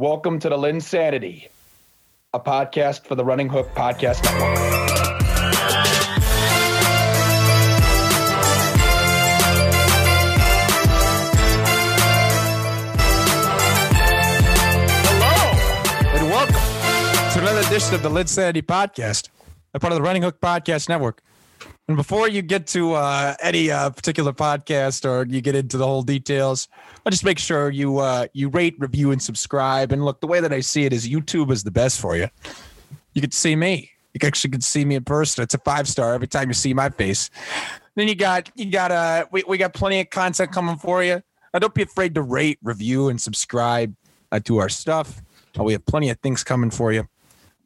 Welcome to the Lynn Sanity, a podcast for the Running Hook Podcast Network. Hello and welcome to another edition of the Lynn Sanity Podcast, a part of the Running Hook Podcast Network. And before you get to uh, any uh, particular podcast or you get into the whole details, I'll just make sure you uh, you rate, review, and subscribe. And look, the way that I see it is YouTube is the best for you. You can see me. You actually can see me in person. It's a five star every time you see my face. Then you got you got uh we, we got plenty of content coming for you. Uh, don't be afraid to rate, review, and subscribe uh, to our stuff. Uh, we have plenty of things coming for you.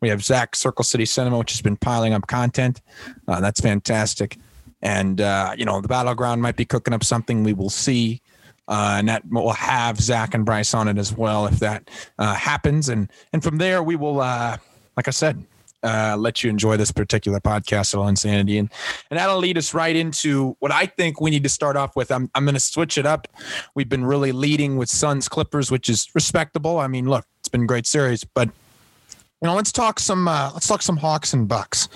We have Zach Circle City Cinema, which has been piling up content. Uh, that's fantastic. And uh, you know the battleground might be cooking up something. We will see. Uh, and that will have Zach and Bryce on it as well if that uh, happens. And and from there we will, uh, like I said, uh, let you enjoy this particular podcast of insanity, and and that'll lead us right into what I think we need to start off with. I'm I'm going to switch it up. We've been really leading with Suns Clippers, which is respectable. I mean, look, it's been a great series, but you know, let's talk some uh, let's talk some Hawks and Bucks.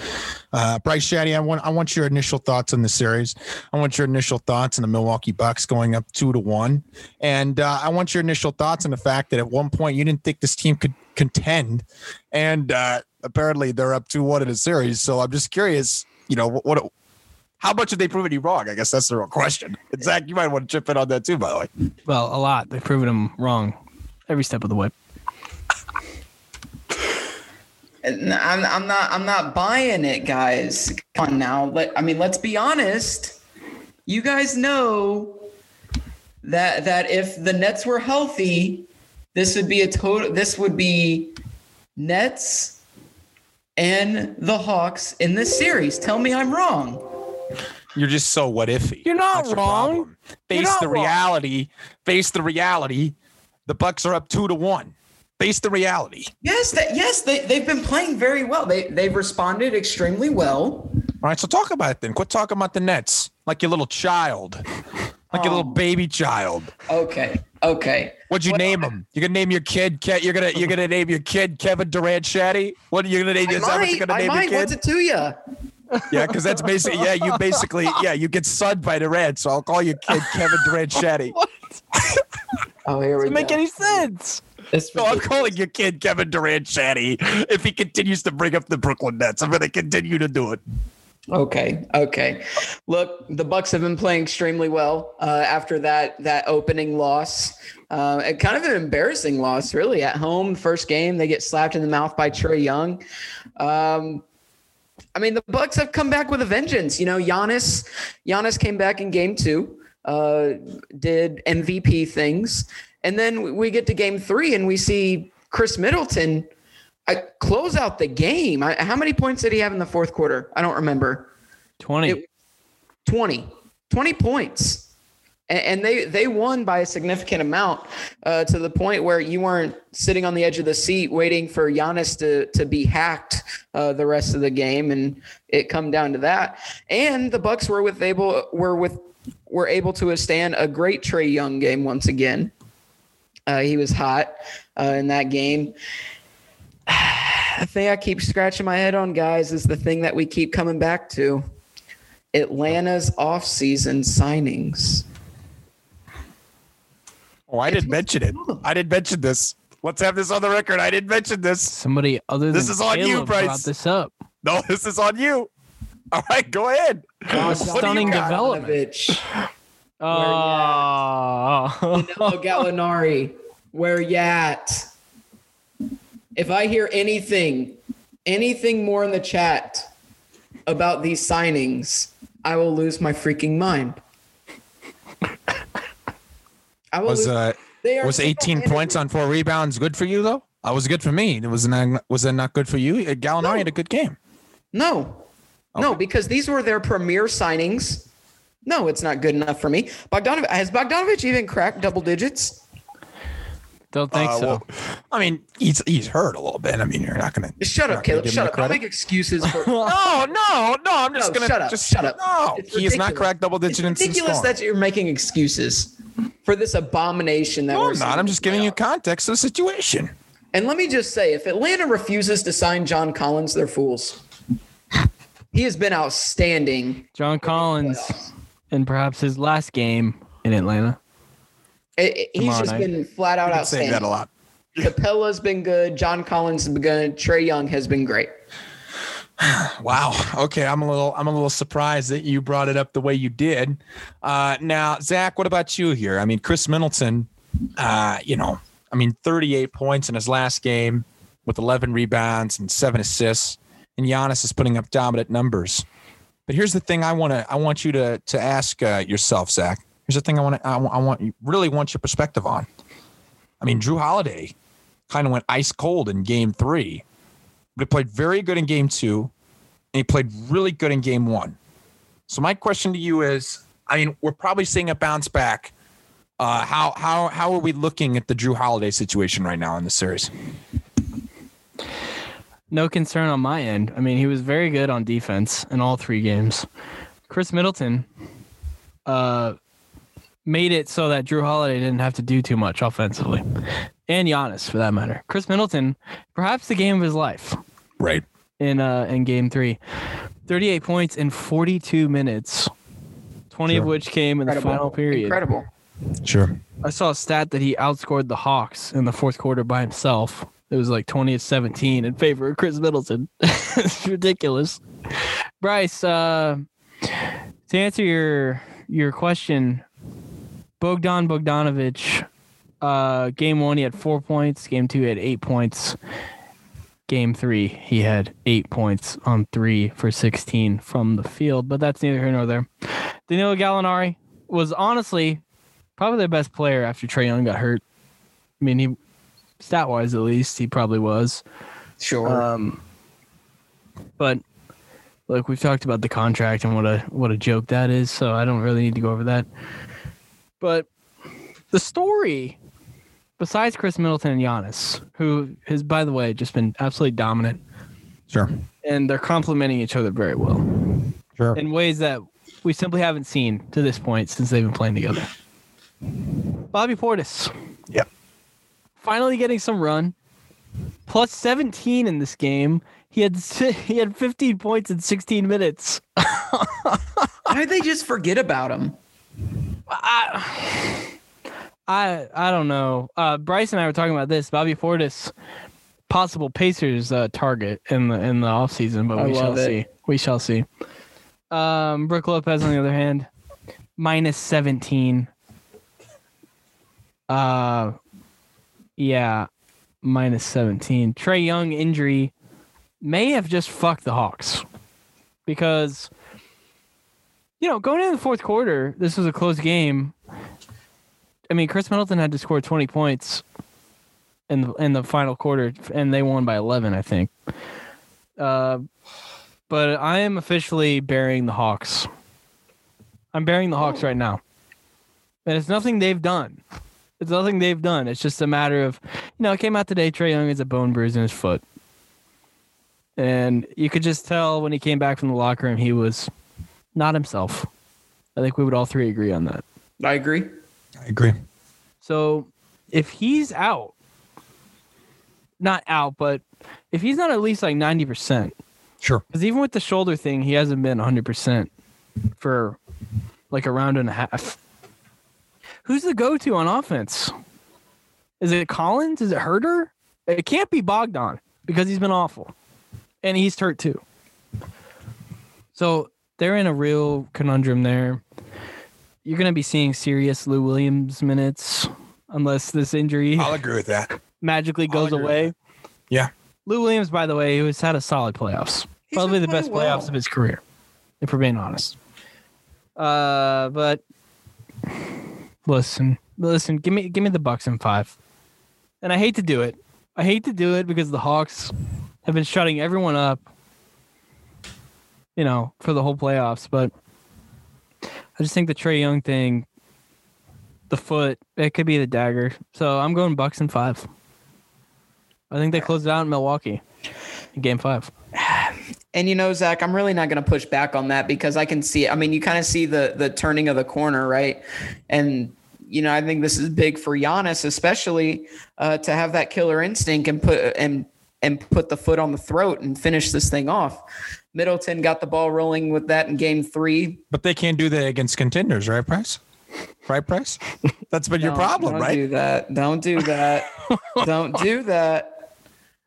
Uh, Bryce Shadday, I want I want your initial thoughts on the series. I want your initial thoughts on the Milwaukee Bucks going up two to one, and uh, I want your initial thoughts on the fact that at one point you didn't think this team could contend, and uh, apparently they're up two one in a series. So I'm just curious, you know, what, what how much have they proven you wrong? I guess that's the real question. And Zach, you might want to chip in on that too, by the way. Well, a lot. They've proven him wrong every step of the way. And I'm, I'm not I'm not buying it, guys. Come on now. Let, I mean, let's be honest. You guys know that that if the Nets were healthy, this would be a total. This would be Nets and the Hawks in this series. Tell me I'm wrong. You're just so what ify. You're not That's wrong. problem. Face not the wrong. reality. Face the reality. The Bucks are up two to one. Face the reality. Yes, that yes, they they've been playing very well. They they've responded extremely well. All right, so talk about it then. Quit talking about the Nets like your little child, like your little Oh. baby child. Okay, okay. What'd you Well, name him? You're gonna name your kid. Ke- You're gonna you're gonna name your kid Kevin Durant Shadday. What are you gonna name? I Is might, you're gonna I name might. your What's kid? it to you? Yeah, because that's basically yeah. You basically yeah. You get sunned by Durant, so I'll call your kid Kevin Durant Shadday. Oh, here we go. Doesn't make any sense. No, I'm calling your kid Kevin Durant Shadday. If he continues to bring up the Brooklyn Nets, I'm going to continue to do it. Okay, okay. Look, the Bucks have been playing extremely well uh, after that that opening loss. Uh, kind of an embarrassing loss, really. At home, first game, they get slapped in the mouth by Trae Young. Um, I mean, the Bucks have come back with a vengeance. You know, Giannis, Giannis came back in game two, uh, did MVP things, and then we get to game three and we see Khris Middleton I close out the game. I, how many points did he have in the fourth quarter? I don't remember. 20. It- 20. 20 points. And, and they they won by a significant amount uh, to the point where you weren't sitting on the edge of the seat waiting for Giannis to to be hacked uh, the rest of the game, and it come down to that. And the Bucks were with able were with were able to withstand a great Trae Young game once again. Uh, he was hot uh, in that game. The thing I keep scratching my head on, guys, is the thing that we keep coming back to. Atlanta's offseason signings. Oh, I didn't mention it. I didn't mention this. Let's have this on the record. I didn't mention this. Somebody other than This is on you, Caleb Bryce. brought this up. No, this is on you. All right, go ahead. Oh, What do you stunning got? development. Bogdanovich, Oh. Danilo Gallinari, where you at? If I hear anything, anything more in the chat about these signings, I will lose my freaking mind. I will Was lose- uh was 18 single-handedly- points on four rebounds good for you though? I was good for me. It was not was that not good for you? Uh, Gallinari No. had a good game. No, no, because these were their premier signings. No, it's not good enough for me. Bogdanovich has Bogdanovich even cracked double digits? Don't think Uh, so. well, I mean, he's he's hurt a little bit. I mean, you're not gonna. Shut up, not Caleb. Shut the up. Don't make excuses for. No, no, no. I'm just No, gonna shut up, Just shut up. No, It's he has not ridiculous. cracked double It's digit in since ridiculous scoring. that you're making excuses for this abomination that No, we're I'm not. I'm just giving you context of the situation. And let me just say, if Atlanta refuses to sign John Collins, they're fools. He has been outstanding. John Collins in perhaps his last game in Atlanta. It- it- he's just night. been flat out I've been saying outstanding. that a lot. Capela's been good. John Collins has been good. Trae Young has been great. Wow. Okay, I'm a little I'm a little surprised that you brought it up the way you did. Uh, now, Zach, what about you here? I mean, Khris Middleton, uh, you know, I mean, 38 points in his last game with 11 rebounds and seven assists, and Giannis is putting up dominant numbers. But here's the thing: I want to I want you to to ask uh, yourself, Zach. Here's the thing I want to I, wa- I want you really want your perspective on. I mean, Jrue Holiday kind of went ice cold in Game Three but he played very good in game two and he played really good in game one. So my question to you is, I mean, we're probably seeing a bounce back. Uh, how how how are we looking at the Jrue Holiday situation right now in the series? No concern on my end. I mean, he was very good on defense in all three games. Khris Middleton uh, made it so that Jrue Holiday didn't have to do too much offensively, and Giannis for that matter. Khris Middleton, perhaps the game of his life Right. in uh, in Game Three, thirty-eight points in forty-two minutes, twenty of which came in the final period. Incredible. Sure. I saw a stat that he outscored the Hawks in the fourth quarter by himself. It was like 20 to 17 in favor of Khris Middleton. it's ridiculous. Bryce, uh, to answer your your question, Bogdan Bogdanovich, uh, game one he had four points. Game two he had eight points. Game three he had eight points on three for 16 from the field, but that's neither here nor there. Danilo Gallinari was honestly probably their best player after Trae Young got hurt. I mean, he stat wise at least he probably was. Sure. Um, but look, we've talked about the contract and what a what a joke that is, so I don't really need to go over that. But the story, besides Khris Middleton and Giannis, who has by the way just been absolutely dominant, Sure. and they're complementing each other very well Sure. in ways that we simply haven't seen to this point since they've been playing together. Bobby Portis. Yep. Finally getting some run. Plus 17 in this game. He had he had 15 points in 16 minutes. Why did they just forget about him? I I I don't know. Uh, Bryce and I were talking about this. Bobby Portis, possible Pacers uh, target in the in the offseason, but I we shall it. see. We shall see. Um, Brook Lopez, on the other hand, minus 17. Uh, yeah, minus 17. Trey Young injury may have just fucked the Hawks because, you know, going into the fourth quarter, this was a close game. I mean, Khris Middleton had to score 20 points in the, in the final quarter, and they won by 11, I think. Uh, but I am officially burying the Hawks. I'm burying the Hawks right now. And it's nothing they've done. It's nothing they've done. It's just a matter of, you know, it came out today. Trae Young has a bone bruise in his foot. And you could just tell when he came back from the locker room, he was not himself. I think we would all three agree on that. I agree. I agree. So if he's out, not out, but if he's not at least like 90%, Sure. because even with the shoulder thing, he hasn't been 100% for like a round and a half. Who's the go to on offense? Is it Collins? Is it Huerter? It can't be Bogdan because he's been awful. And he's hurt too. So they're in a real conundrum there. You're going to be seeing serious Lou Williams minutes unless this injury I'll agree with that. magically goes away. Yeah. Lou Williams, by the way, who has had a solid playoffs. He's Probably the best playing playoffs well. of his career, if we're being honest. Uh, but listen, listen, give me give me the Bucks in five. And I hate to do it. I hate to do it because the Hawks have been shutting everyone up, you know, for the whole playoffs. But I just think the Trae Young thing, the foot, it could be the dagger. So I'm going Bucks in five. I think they closed it out in Milwaukee in game five. And you know, Zach, I'm really not going to push back on that because I can see. I mean, you kind of see the the turning of the corner, right? And you know, I think this is big for Giannis, especially uh, to have that killer instinct and put and and put the foot on the throat and finish this thing off. Middleton got the ball rolling with that in game three. But they can't do that against contenders, right, Price? Right, Price? That's been your Don't- problem, don't right? do that. Don't do that. don't do that.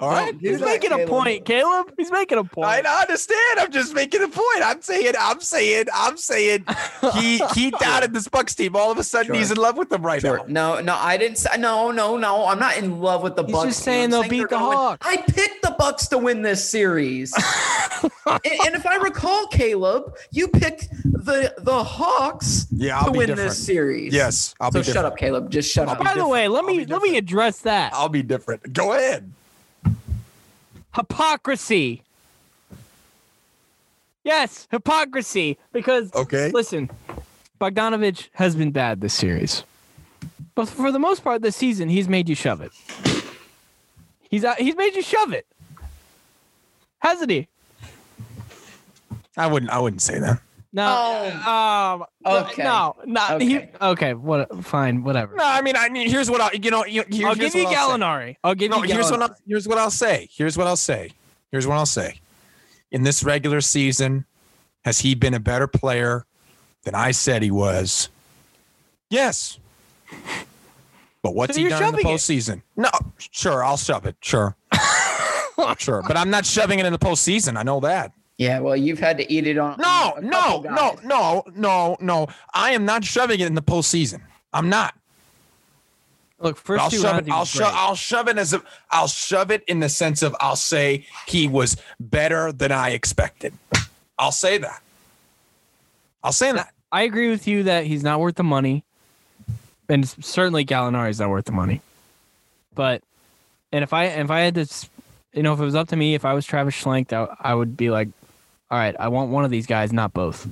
All right. do He's that, making a Caleb. point, Caleb. He's making a point. I understand. I'm just making a point. I'm saying, I'm saying, I'm saying he he doubted this Bucks team. All of a sudden, Sure. he's in love with them right Sure. now. No, no, I didn't say no, no, no. I'm not in love with the He's Bucks. just team. saying I'm they'll they're beat the. Hawks. I picked the Bucks to win this series. and, and if I recall, Caleb, you picked the the Hawks Yeah, I'll to be win different. this series. Yes, I'll so be shut different. up, Caleb. Just shut oh, I'll up. be By the way, let I'll me let me address that I'll be different. Go ahead. Hypocrisy. Yes, hypocrisy. Because Okay. listen, Bogdanovich has been bad this series, but for the most part this season, he's made you shove it. He's uh, he's made you shove it, hasn't he? I wouldn't. I wouldn't say that. No. Oh. um. Okay. No. No. He, Okay. okay. What? Fine. Whatever. No, I mean, I mean, here's what I, you know, you- here's, I'll give you what I'll say. Gallinari. I'll give No, you. here's what I'll, here's what I'll say. Here's what I'll say. Here's what I'll say. In this regular season, has he been a better player than I said he was? Yes. But what's So he done in the shoving it. postseason? No, sure, I'll shove it. Sure. sure. But I'm not shoving it in the postseason. I know that. Yeah, well, you've had to eat it on. No, on no, no, no, no, no. I am not shoving it in the postseason. I'm not. Look, first I'll two shove rounds. it. I'll shove. I'll shove it as a. I'll shove it in the sense of I'll say he was better than I expected. I'll say that. I'll say that. I agree with you that he's not worth the money, and certainly Gallinari's not worth the money. But, and if I if I had to, you know, if it was up to me, if I was Travis Schlenk, I, I would be like, all right, I want one of these guys, not both.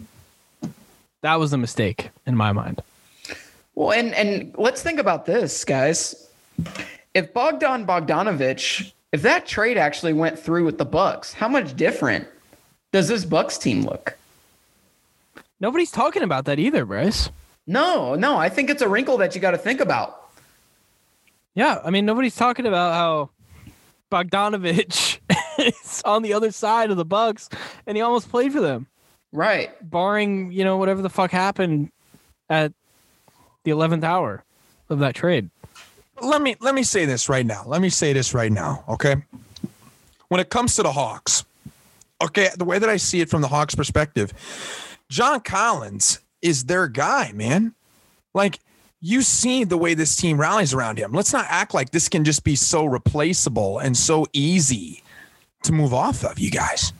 That was a mistake in my mind. Well, and and let's think about this, guys. If Bogdan Bogdanovich, if that trade actually went through with the Bucks, how much different does this Bucks team look? Nobody's talking about that either, Bryce. No, no, I think it's a wrinkle that you got to think about. Yeah, I mean, nobody's talking about how Bogdanovich is on the other side of the Bucks, and he almost played for them. Right. barring you know whatever the fuck happened at the 11th hour of that trade Let me let me say this right now. Let me say this right now. Okay. When it comes to the Hawks, okay, the way that I see it from the Hawks' perspective, John Collins is their guy, man. Like you see the way this team rallies around him. Let's not act like this can just be so replaceable and so easy to move off of, you guys.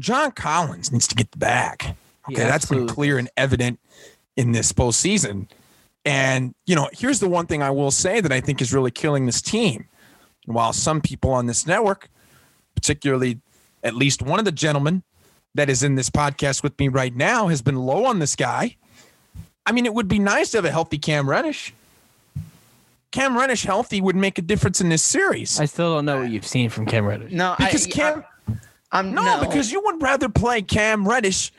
John Collins needs to get the bag. Okay, that's been clear and evident in this postseason. And, you know, here's the one thing I will say that I think is really killing this team. And while some people on this network, particularly at least one of the gentlemen that is in this podcast with me right now, has been low on this guy. I mean, it would be nice to have a healthy Cam Reddish. Cam Reddish healthy would make a difference in this series. i still don't know what you've seen from cam reddish No, because I, Cam, I, am no, because you would rather play Cam Reddish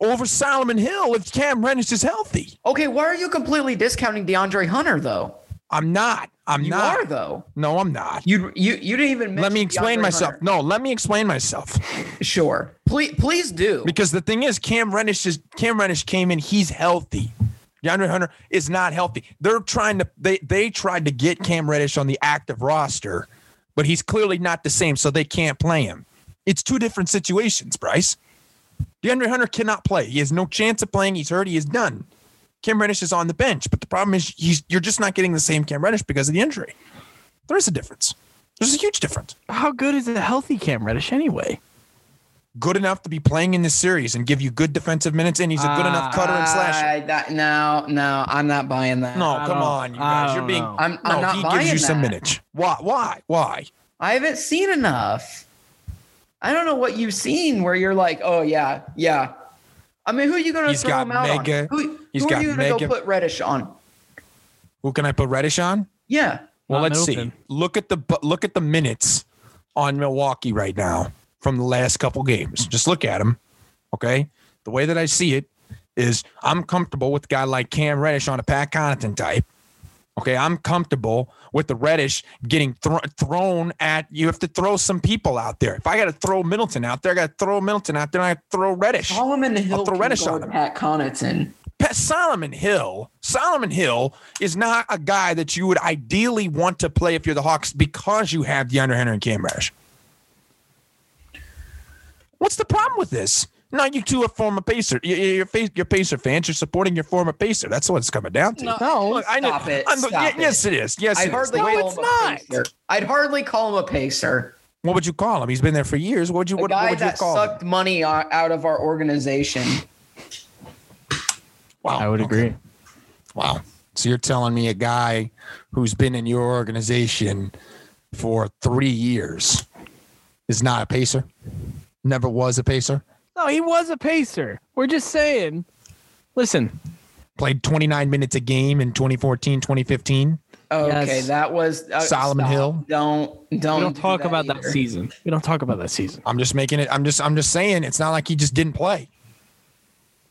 over Solomon Hill if Cam Reddish is healthy. Okay, why are you completely discounting DeAndre Hunter though? I'm not. I'm You not. You are though. No, I'm not. You you you didn't even Let me explain DeAndre myself. Hunter. No, let me explain myself. Sure. Please please do. Because the thing is, Cam Reddish is Cam Reddish came in. He's healthy. DeAndre Hunter is not healthy. They're trying to they they tried to get Cam Reddish on the active roster, but he's clearly not the same, so they can't play him. It's two different situations, Bryce. DeAndre Hunter cannot play. He has no chance of playing. He's hurt. He is done. Cam Reddish is on the bench, but the problem is he's you're just not getting the same Cam Reddish because of the injury. There is a difference. There's a huge difference. how good is a healthy cam reddish anyway Good enough to be playing in this series and give you good defensive minutes, and he's a good enough cutter and slasher. I- that, no, no, I'm not buying that. No, I come on, you guys. You're being. know. I'm, I'm no, not he buying gives you some minutes. Why? Why? Why? I haven't seen enough. I don't know what you've seen where you're like, oh yeah, yeah. I mean, who are you going to throw got him out mega- on? Who, he's who got are you going to go put Reddish on? Who can I put Reddish on? Yeah. Well, Not let's Middleton. see. Look at the look at the minutes on Milwaukee right now from the last couple games. Just look at them. Okay. The way that I see it is I'm comfortable with a guy like Cam Reddish on a Pat Connaughton type. Okay, I'm comfortable with the Reddish getting thro- thrown at. You have to throw some people out there. If I got to throw Middleton out there, I got to throw Middleton out there. And I got to throw Reddish. Solomon Hill throw Reddish on him. Pat Connaughton. Pat Solomon Hill, Solomon Hill is not a guy that you would ideally want to play if you're the Hawks because you have DeAndre Henry and Cam Reddish. What's the problem with this? No, you two are former Pacer. You- you- You're, you're Pacer fans. You're supporting your former Pacer. That's what it's coming down to. No, Look, I know- stop it. I'm- Stop yeah, it. Yes, it is. Yes, I'd it is. hardly The way- call it's him not. a pacer. I'd hardly call him a pacer. what would you call him? He's been there for years. What would you? A What, what guy would you that call him? sucked money out of our organization. Wow. I would okay. agree. Wow. So you're telling me a guy who's been in your organization for three years is not a pacer? Never was a pacer? No, he was a pacer. We're just saying. Listen, Played 29 minutes a game in 2014, 2015. Okay, Yes. that was uh, Solomon stop. Hill. Don't don't we don't do talk about that season. We don't talk about that season. I'm just making it. I'm just. I'm just saying. It's not like he just didn't play.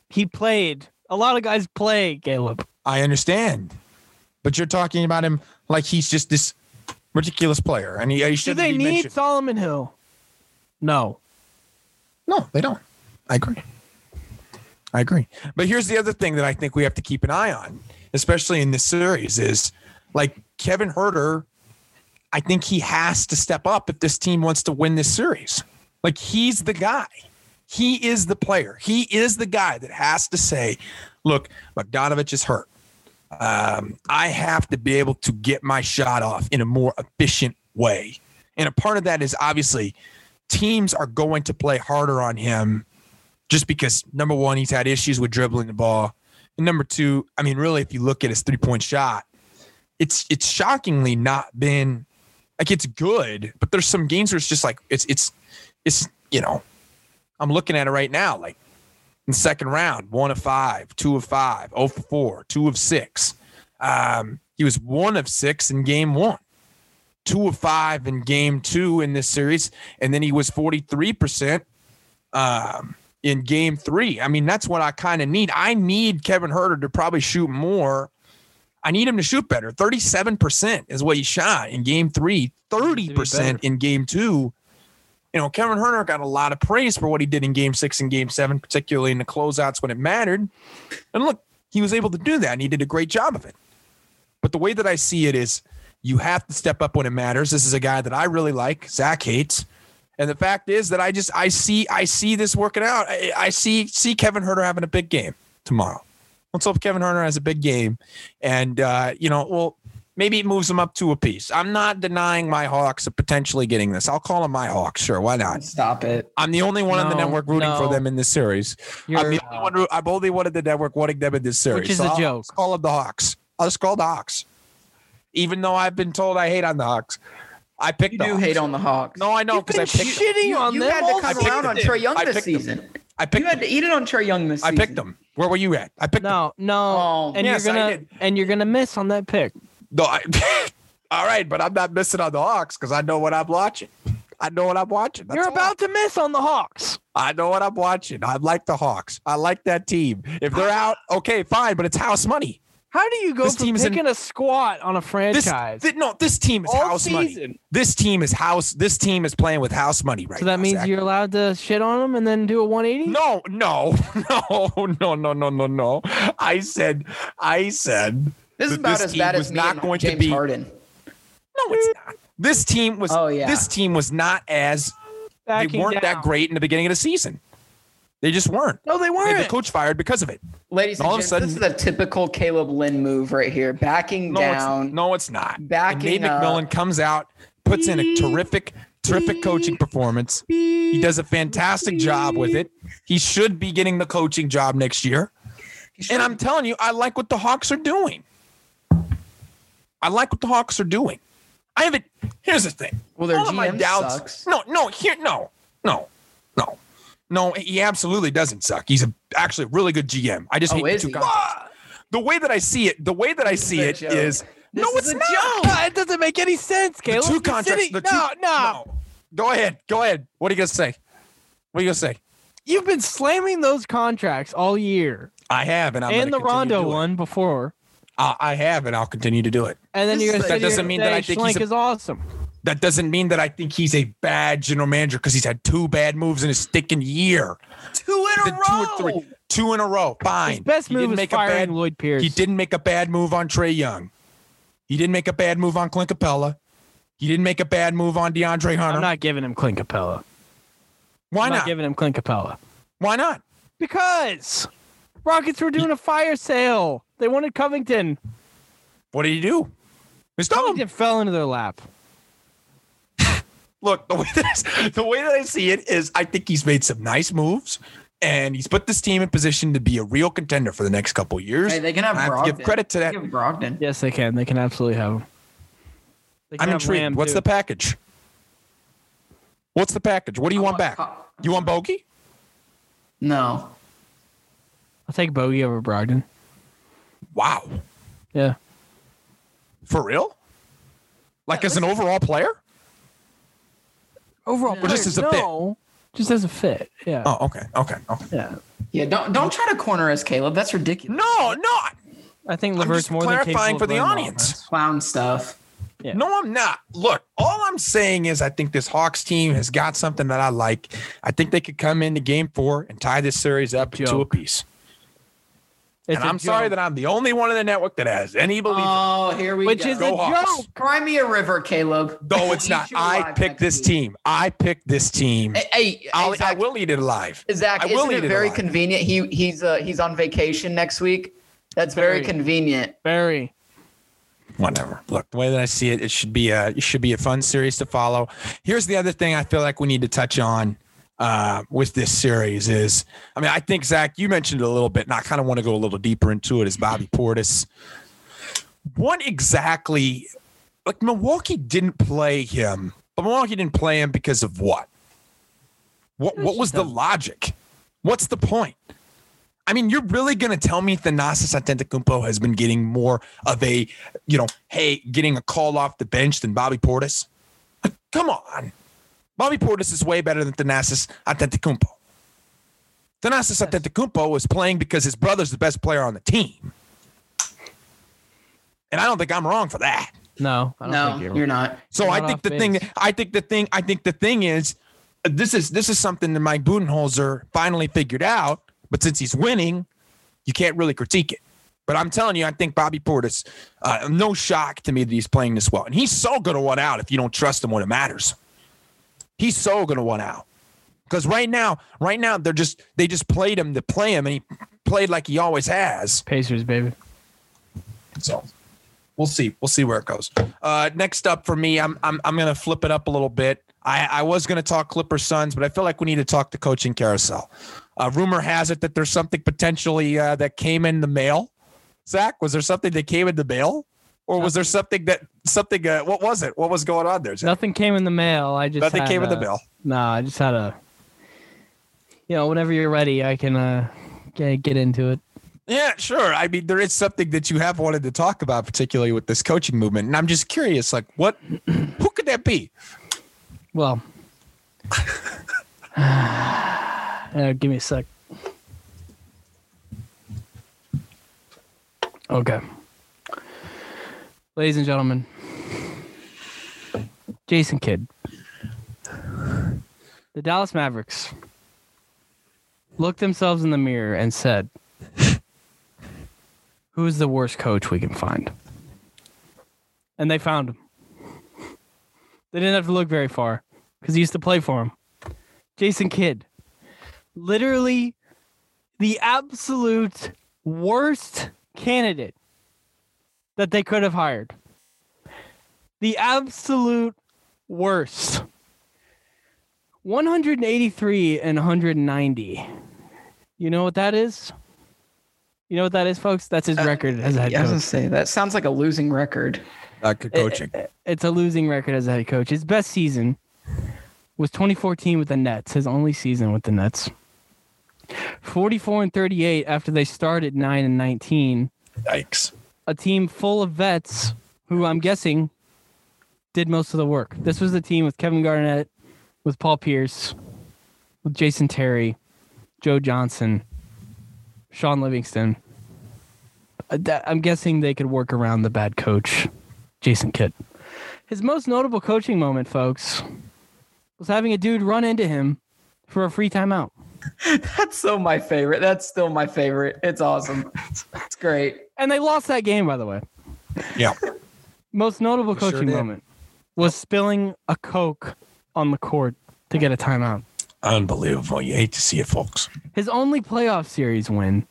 He played. A lot of guys play, Caleb. I understand, but you're talking about him like he's just this ridiculous player, and he, he Do should they need mentioned. Solomon Hill? No. No, they don't. I agree. I agree. But here's the other thing that I think we have to keep an eye on, especially in this series, is like Kevin Huerter. I think he has to step up if this team wants to win this series. Like he's the guy. He is the player. He is the guy that has to say, look, Bogdanovich is hurt. Um, I have to be able to get my shot off in a more efficient way. And a part of that is obviously teams are going to play harder on him just because number one, he's had issues with dribbling the ball. And number two, I mean, really, if you look at his three point shot, it's it's shockingly not been like it's good, but there's some games where it's just like it's it's it's you know, I'm looking at it right now, like in second round, one of five, two of five, oh for four, two of six. Um, he was one of six in game one two of five in game two in this series, and then he was 43% um, in game three. I mean, that's what I kind of need. I need Kevin Huerter to probably shoot more. I need him to shoot better. 37% is what he shot in game three, 30% in game two. You know, Kevin Huerter got a lot of praise for what he did in game six and game seven, particularly in the closeouts when it mattered. And look, he was able to do that and he did a great job of it. But the way that I see it is you have to step up when it matters. This is a guy that I really like, Zach hates. And the fact is that I just I see I see this working out. I, I see see Kevin Huerter having a big game tomorrow. Let's hope Kevin Huerter has a big game, and uh, you know, well, maybe it moves him up to a piece. I'm not denying my Hawks of potentially getting this. I'll call them my Hawks. Sure, why not? Stop it. I'm the only one on the network rooting for them in this series. I'm the only one. I'm only one of the network wanting them in this series. Which is So a I'll joke. just call them the Hawks. I'll just call the Hawks, even though I've been told I hate on the Hawks. I picked You the do Hawks. hate on the Hawks. No, I know because I picked. shitting you, on you them had to come around on. Trae Young I this picked them. season. I You had them. to eat it on Trae Young this season. I picked them. Where were you at? I picked them. No, no, Oh, and yes, you're gonna did. and you're gonna miss on that pick. No, I, all right, but I'm not missing on the Hawks because I know what I'm watching. I know what I'm watching. That's you're about to miss on the Hawks. I know what I'm watching. I like the Hawks. I like that team. If they're out, okay, fine, but it's house money. How do you go This from team's in- a squat on a This, franchise? no, this team is All house money. This team is house. This team is playing with house money right so that now, means Zach. you're allowed to shit on them and then do a 180. No, no, no, no, no, no, no, no. I said, I said, This is about this as team bad was as me not and going to James be- Harden. no, it's not. This team was. Oh, yeah. This team was not as. They weren't that great in the beginning of the season. They just weren't. No, they They weren't. had the coach fired because of it. Ladies and All of a gentlemen, this is sudden- a typical Caleb Lynn move right here. Backing No, down. it's no, it's not. Backing and Nate up. McMillan comes out, puts in a terrific, terrific coaching performance. He does a fantastic job with it. He should be getting the coaching job next year. And I'm telling you, I like what the Hawks are doing. I like what the Hawks are doing. I haven't. Here's the thing. Well, their All of my GM doubts- sucks. No, no, here, no, no, no, no. He absolutely doesn't suck. He's a, actually a really good GM. I just Oh, hate the two he? contracts. The way that I see it, the way that I see a it joke. is This no, is it's a not. No, it doesn't make any sense, The Caleb. two contracts. the two, no, no, Go ahead. Go ahead. What are you gonna say? What are you gonna say? You've been slamming those contracts all year, I have, and I'm and the Rondo one before. I, I have, and I'll continue to do it. And then This you're gonna that doesn't mean that say I think Schlenk he's a- is awesome. That doesn't mean that I think he's a bad general manager because he's had two bad moves in a sticking year. Two in Did two or three, two in a row. Fine. His best He move didn't is make a firing bad. Lloyd Pierce. He didn't make a bad move on Trae Young. He didn't make a bad move on Clint Capela. He didn't make a bad move on DeAndre Hunter. I'm not giving him Clint Capela. Why I'm not? not giving him Clint Capela Why not? because Rockets were doing a fire sale. They wanted Covington. What did he do? It's dumb. Covington fell into their lap. Look, the way that I, the way that I see it is, I think he's made some nice moves, and he's put this team in position to be a real contender for the next couple of years. Hey, they can have I have to Brogdon. give credit to They that. can have Brogdon. Yes, they can. They can absolutely have him. I'm have intrigued. Lamb, What's too. the package? What's the package? What do you want back? You want Bogey? No. I'll take Bogey over Brogdon. Wow, Yeah. for real? Like as an overall player? Overall, Or just as a fit? no, Just as a fit. Yeah. Oh, okay, okay, okay. Yeah. Yeah, don't don't try to corner us, Caleb. That's ridiculous. No, no, I think I'm Levert's just more than clarifying capable for of the running the audience. Clown stuff. Yeah. No, I'm not. Look, all I'm saying is I think this Hawks team has got something that I like. I think they could come into game four and tie this series up to a piece. It's and a I'm sorry that I'm the only one in the network that has any belief. Oh, here we Which go. is Go a Hawks. joke. Cry me a river, Caleb. no, it's not. I picked this week. team. I picked this team. Hey, hey, I'll, hey, Zach, I will eat it alive. Zach, I will isn't it it very alive. convenient? He he's uh, he's on vacation next week. That's very, Very. convenient. Very. Whatever. Look, the way that I see it, it should be a it should be a fun series to follow. Here's the other thing I feel like we need to touch on uh, with this series is, I mean, I think Zach, you mentioned it a little bit, and I kind of want to go a little deeper into it. Is Bobby Portis? What exactly? Like Milwaukee didn't play him, but Milwaukee didn't play him because of what? What what was the logic? What's the point? I mean, you're really going to tell me Thanasis Antetokounmpo has been getting more of a, you know, hey, getting a call off the bench than Bobby Portis? Like, Come on. Bobby Portis is way better than Thanasis Antetokounmpo. Thanasis Antetokounmpo is playing because his brother's the best player on the team. And I don't think I'm wrong for that. No. I don't No, think you're not. So You're I not think off the thing. I think the thing, I think the thing is, this is this is something that Mike Budenholzer finally figured out. But since he's winning, you can't really critique it. But I'm telling you, I think Bobby Portis, uh, no shock to me that he's playing this well, and he's so going to want out if you don't trust him when it matters. He's so going to want out because right now, right now they're just they just played him to play him, and he played like he always has. Pacers, baby. So we'll see. We'll see where it goes. Uh, next up for me, I'm I'm I'm gonna flip it up a little bit. I, I was gonna talk Clippers Suns, but I feel like we need to talk the coaching carousel. Uh, rumor has it that there's something potentially uh, that came in the mail. Zach, was there something that came in the mail, or was there something that something? Uh, what was it? What was going on there? Nothing came in the mail. I just Nothing had, came in the mail. Nah, I just had a. You know, whenever you're ready, I can uh get get into it. Yeah, sure. I mean, there is something that you have wanted to talk about, particularly with this coaching movement, and I'm just curious, like, what, who could that be? Well, uh, give me a sec. Okay. Ladies and gentlemen, Jason Kidd. The Dallas Mavericks looked themselves in the mirror and said, Who's the worst coach we can find? And they found him. They didn't have to look very far because he used to play for him. Jason Kidd. Literally the absolute worst candidate that they could have hired. The absolute worst. 183 and 190. You know what that is? You know what that is, folks? That's his record as a head Yeah, I was gonna coach. say that sounds like a losing record. Uh, good coaching. It's a losing record as a head coach. His best season was 2014 with the Nets, his only season with the Nets. 44 and 38 after they started 9 and 19. Yikes. A team full of vets who I'm guessing did most of the work. This was the team with Kevin Garnett, with Paul Pierce, with Jason Terry, Joe Johnson, Shaun Livingston. uh, I'm guessing they could work around the bad coach, Jason Kidd. His most notable coaching moment, folks, was having a dude run into him for a free timeout. That's still my favorite. That's still my favorite. It's awesome. It's great. And they lost that game, by the way. Yeah. Most notable Sure coaching did. moment was spilling a Coke on the court to get a timeout. Unbelievable. You hate to see it, folks. His only playoff series win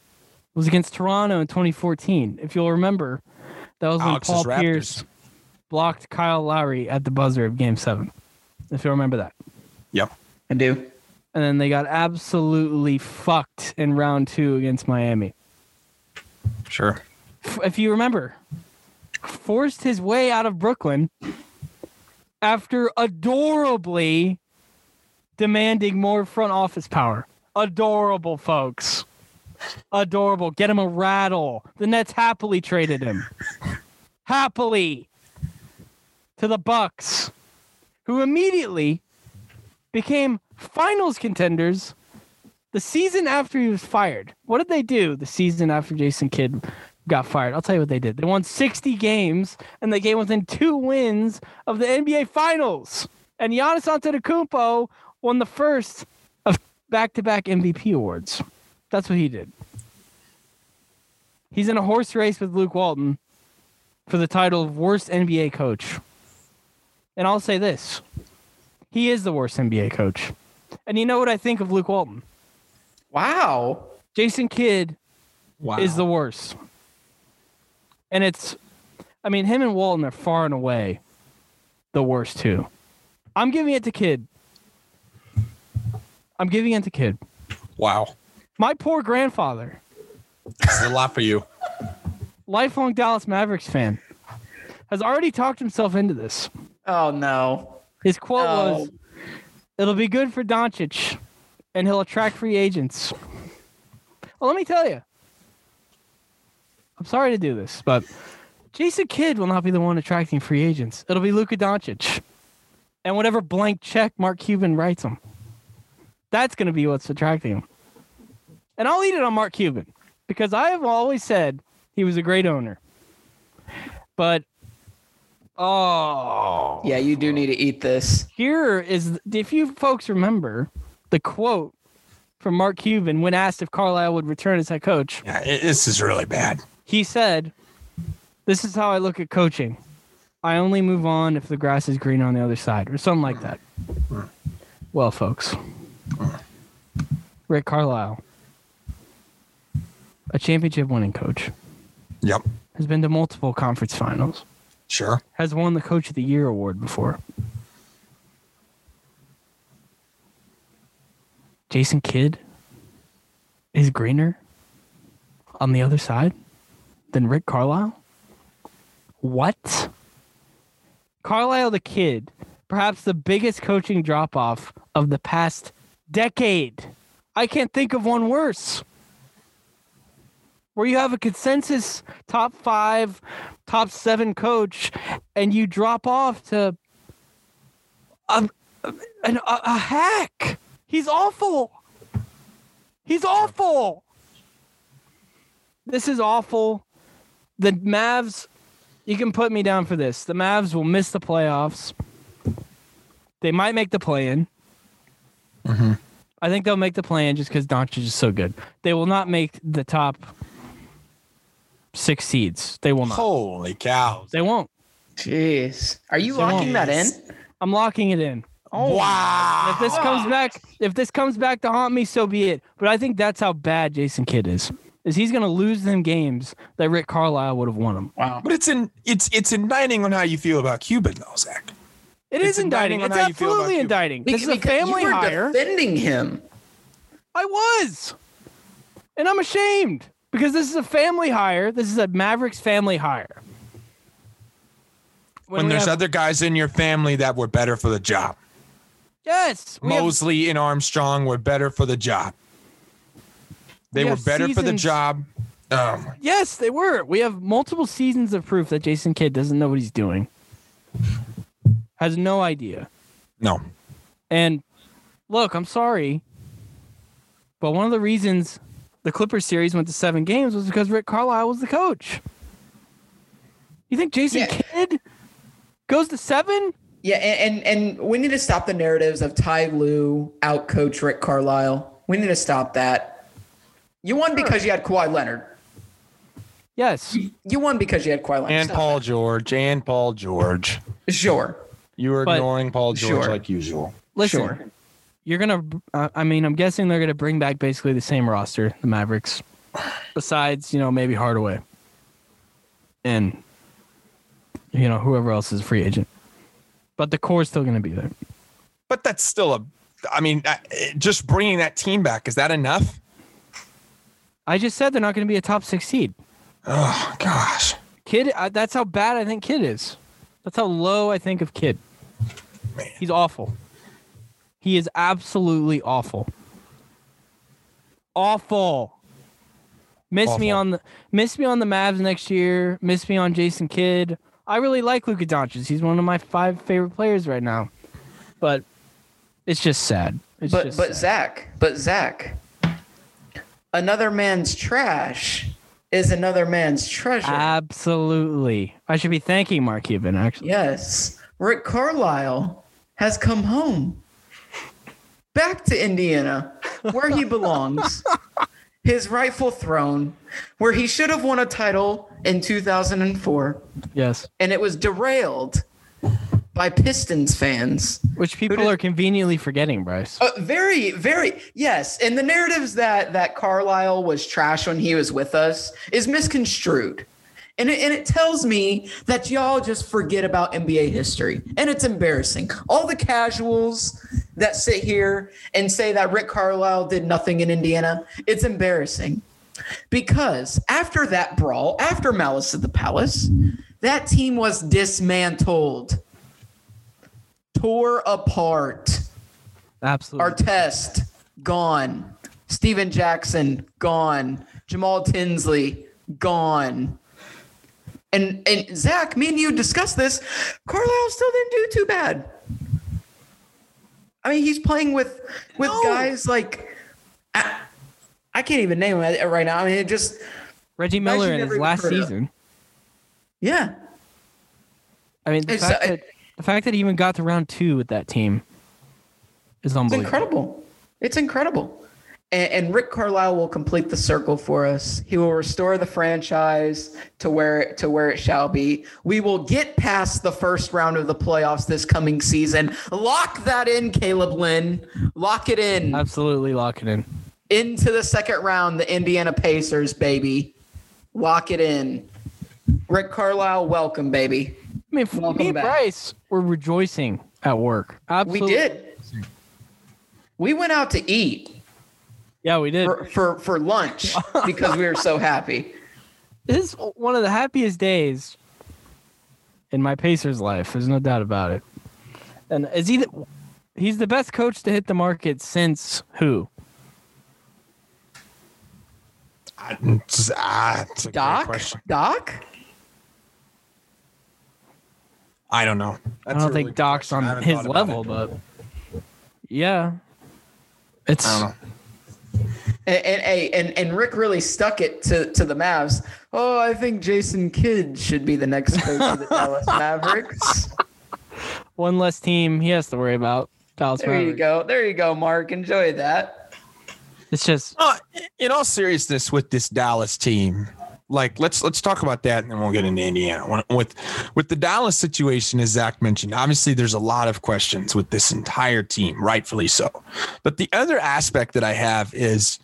was against Toronto in 2014. If you'll remember, that was when Alex's Paul Raptors. Pierce blocked Kyle Lowry at the buzzer of Game Seven. If you remember that, Yep. I do. And then they got absolutely fucked in round two against Miami. Sure. If you remember, forced his way out of Brooklyn after adorably demanding more front office power. Adorable, folks. Adorable. Get him a rattle. The Nets happily traded him. happily to the Bucks, who immediately became finals contenders the season after he was fired. What did they do the season after Jason Kidd got fired? I'll tell you what they did. They won 60 games and they came within two wins of the NBA Finals. And Giannis Antetokounmpo won the first of back-to-back MVP awards. That's what he did. He's in a horse race with Luke Walton for the title of worst NBA coach. And I'll say this. He is the worst NBA coach. And you know what I think of Luke Walton? Wow. Jason Kidd Wow. is the worst. And it's, I mean, him and Walton are far and away the worst too. I'm giving it to Kidd. I'm giving it to Kidd. wow. My poor grandfather, This is a lot for you. lifelong Dallas Mavericks fan, has already talked himself into this. Oh no. His quote Oh. was, "It'll be good for Doncic, and he'll attract free agents." Well, let me tell you, I'm sorry to do this, but Jason Kidd will not be the one attracting free agents. It'll be Luka Doncic, and whatever blank check Mark Cuban writes him. That's going to be what's attracting him. And I'll eat it on Mark Cuban because I have always said he was a great owner. But oh, Yeah, you do need to eat this. here is if you folks remember the quote from Mark Cuban when asked if Carlisle would return as head coach. Yeah, it, this is really bad. He said, "This is how I look at coaching. I only move on if the grass is green on the other side, or something like that." Well, folks, Rick Carlisle, a championship-winning coach, Yep. has been to multiple conference finals, Sure. has won the Coach of the Year award before. Jason Kidd is greener on the other side than Rick Carlisle? What? Carlisle the Kidd, perhaps the biggest coaching drop off of the past decade. I can't think of one worse. Where you have a consensus top five, top seven coach, and you drop off to a, a, a hack. He's awful. He's awful. This is awful. The Mavs, you can put me down for this. The Mavs will miss the playoffs. They might make the play in. Mm-hmm. I think they'll make the play in just because Doncic is so good. They will not make the top six seeds. They will not. Holy cows. They won't. Jeez. Are you So- locking that in? I'm locking it in. Oh wow. If this comes back, if this comes back to haunt me, so be it. But I think that's how bad Jason Kidd is. Is he's gonna lose them games that Rick Carlisle would have won them. Wow. But it's in it's it's indicting on how you feel about Cuban though, Zach. It It's is indicting. indicting It's how you feel about absolutely indicting. This is a family you were hire. defending him. I was, and I'm ashamed because this is a family hire. This is a Mavericks family hire. When, we there's have- other guys in your family that were better for the job. yes, have- Mosley and Armstrong were better for the job. They We were better for the job. Um, Yes, they were. We have multiple seasons of proof that Jason Kidd doesn't know what he's doing. Has no idea. no. And look, I'm sorry, but one of the reasons the Clippers series went to seven games was because Rick Carlisle was the coach. You think Jason Yeah. Kidd goes to seven? Yeah, and, and and we need to stop the narratives of Ty Lue out coach Rick Carlisle. We need to stop that. You won because you had Kawhi Leonard. Yes. You won because you had Kawhi Leonard. And Stop Paul George and Paul George. Sure. You were But- ignoring Paul George Sure. like usual. Listen, Sure. You're gonna. Uh, I mean, I'm guessing they're gonna bring back basically the same roster, the Mavericks, besides you know maybe Hardaway, and you know whoever else is a free agent. But the core is still gonna be there. But that's still a. I mean, just bringing that team back is that enough? I just said they're not gonna be a top six seed. Oh gosh. Kidd, uh, that's how bad I think Kidd is. That's how low I think of Kidd. Man. He's awful. He is absolutely awful. Awful. Miss me on the miss me on the Mavs next year. Miss me on Jason Kidd. I really like Luka Doncic. He's one of my five favorite players right now. But it's just sad. It's But just but sad. Zach, but Zach, another man's trash is another man's treasure. absolutely. I should be thanking Mark Cuban actually. yes, Rick Carlisle has come home, back to Indiana, where he belongs, his rightful throne, where he should have won a title in 2004, Yes. and it was derailed by Pistons fans. Which people did- are conveniently forgetting, Bryce. Uh, very, very yes. And the narratives that that Carlisle was trash when he was with us is misconstrued. And it, and it tells me that y'all just forget about NBA history. And it's embarrassing. All the casuals that sit here and say that Rick Carlisle did nothing in Indiana, it's embarrassing. Because after that brawl, after Malice at the Palace, that team was dismantled, tore apart. Absolutely. Artest gone. Stephen Jackson gone. Jamal Tinsley gone. And and Zach, me and you discussed this. Carlisle still didn't do too bad. I mean, he's playing with with No. guys like I, I can't even name him right now. I mean, it just Reggie Miller in his last season. yeah. I mean, the It's, fact, uh, that, the fact that he even got to round two with that team is unbelievable. It's incredible. It's incredible. And, Rick Carlisle will complete the circle for us. He will restore the franchise to where to where it shall be. We will get past the first round of the playoffs this coming season. Lock that in, Caleb Lynn. Lock it in Absolutely lock it in. into the second round. The Indiana Pacers, baby. Lock it in. Rick Carlisle, welcome, baby. I mean, for Welcome me back. Bryce were rejoicing at work. Absolutely. We did. We went out to eat Yeah, we did. for, for, for lunch because we were so happy. This is one of the happiest days in my Pacers life. There's no doubt about it. And is he? The, he's the best coach to hit the market since who? Ah, it's a great Doc? question. Doc? I don't know. I don't think really Doc's question. On his level, but yeah, it's I don't know. And, and, and, and Rick really stuck it to, to the Mavs. Oh, I think Jason Kidd should be the next coach of the Dallas Mavericks. one less team he has to worry about. Dallas There you go. There you go, Mark. Enjoy that. It's just Uh, in all seriousness, with this Dallas team, like let's let's talk about that, and then we'll get into Indiana. With with the Dallas situation, as Zach mentioned, obviously there's a lot of questions with this entire team, rightfully so. But the other aspect that I have is,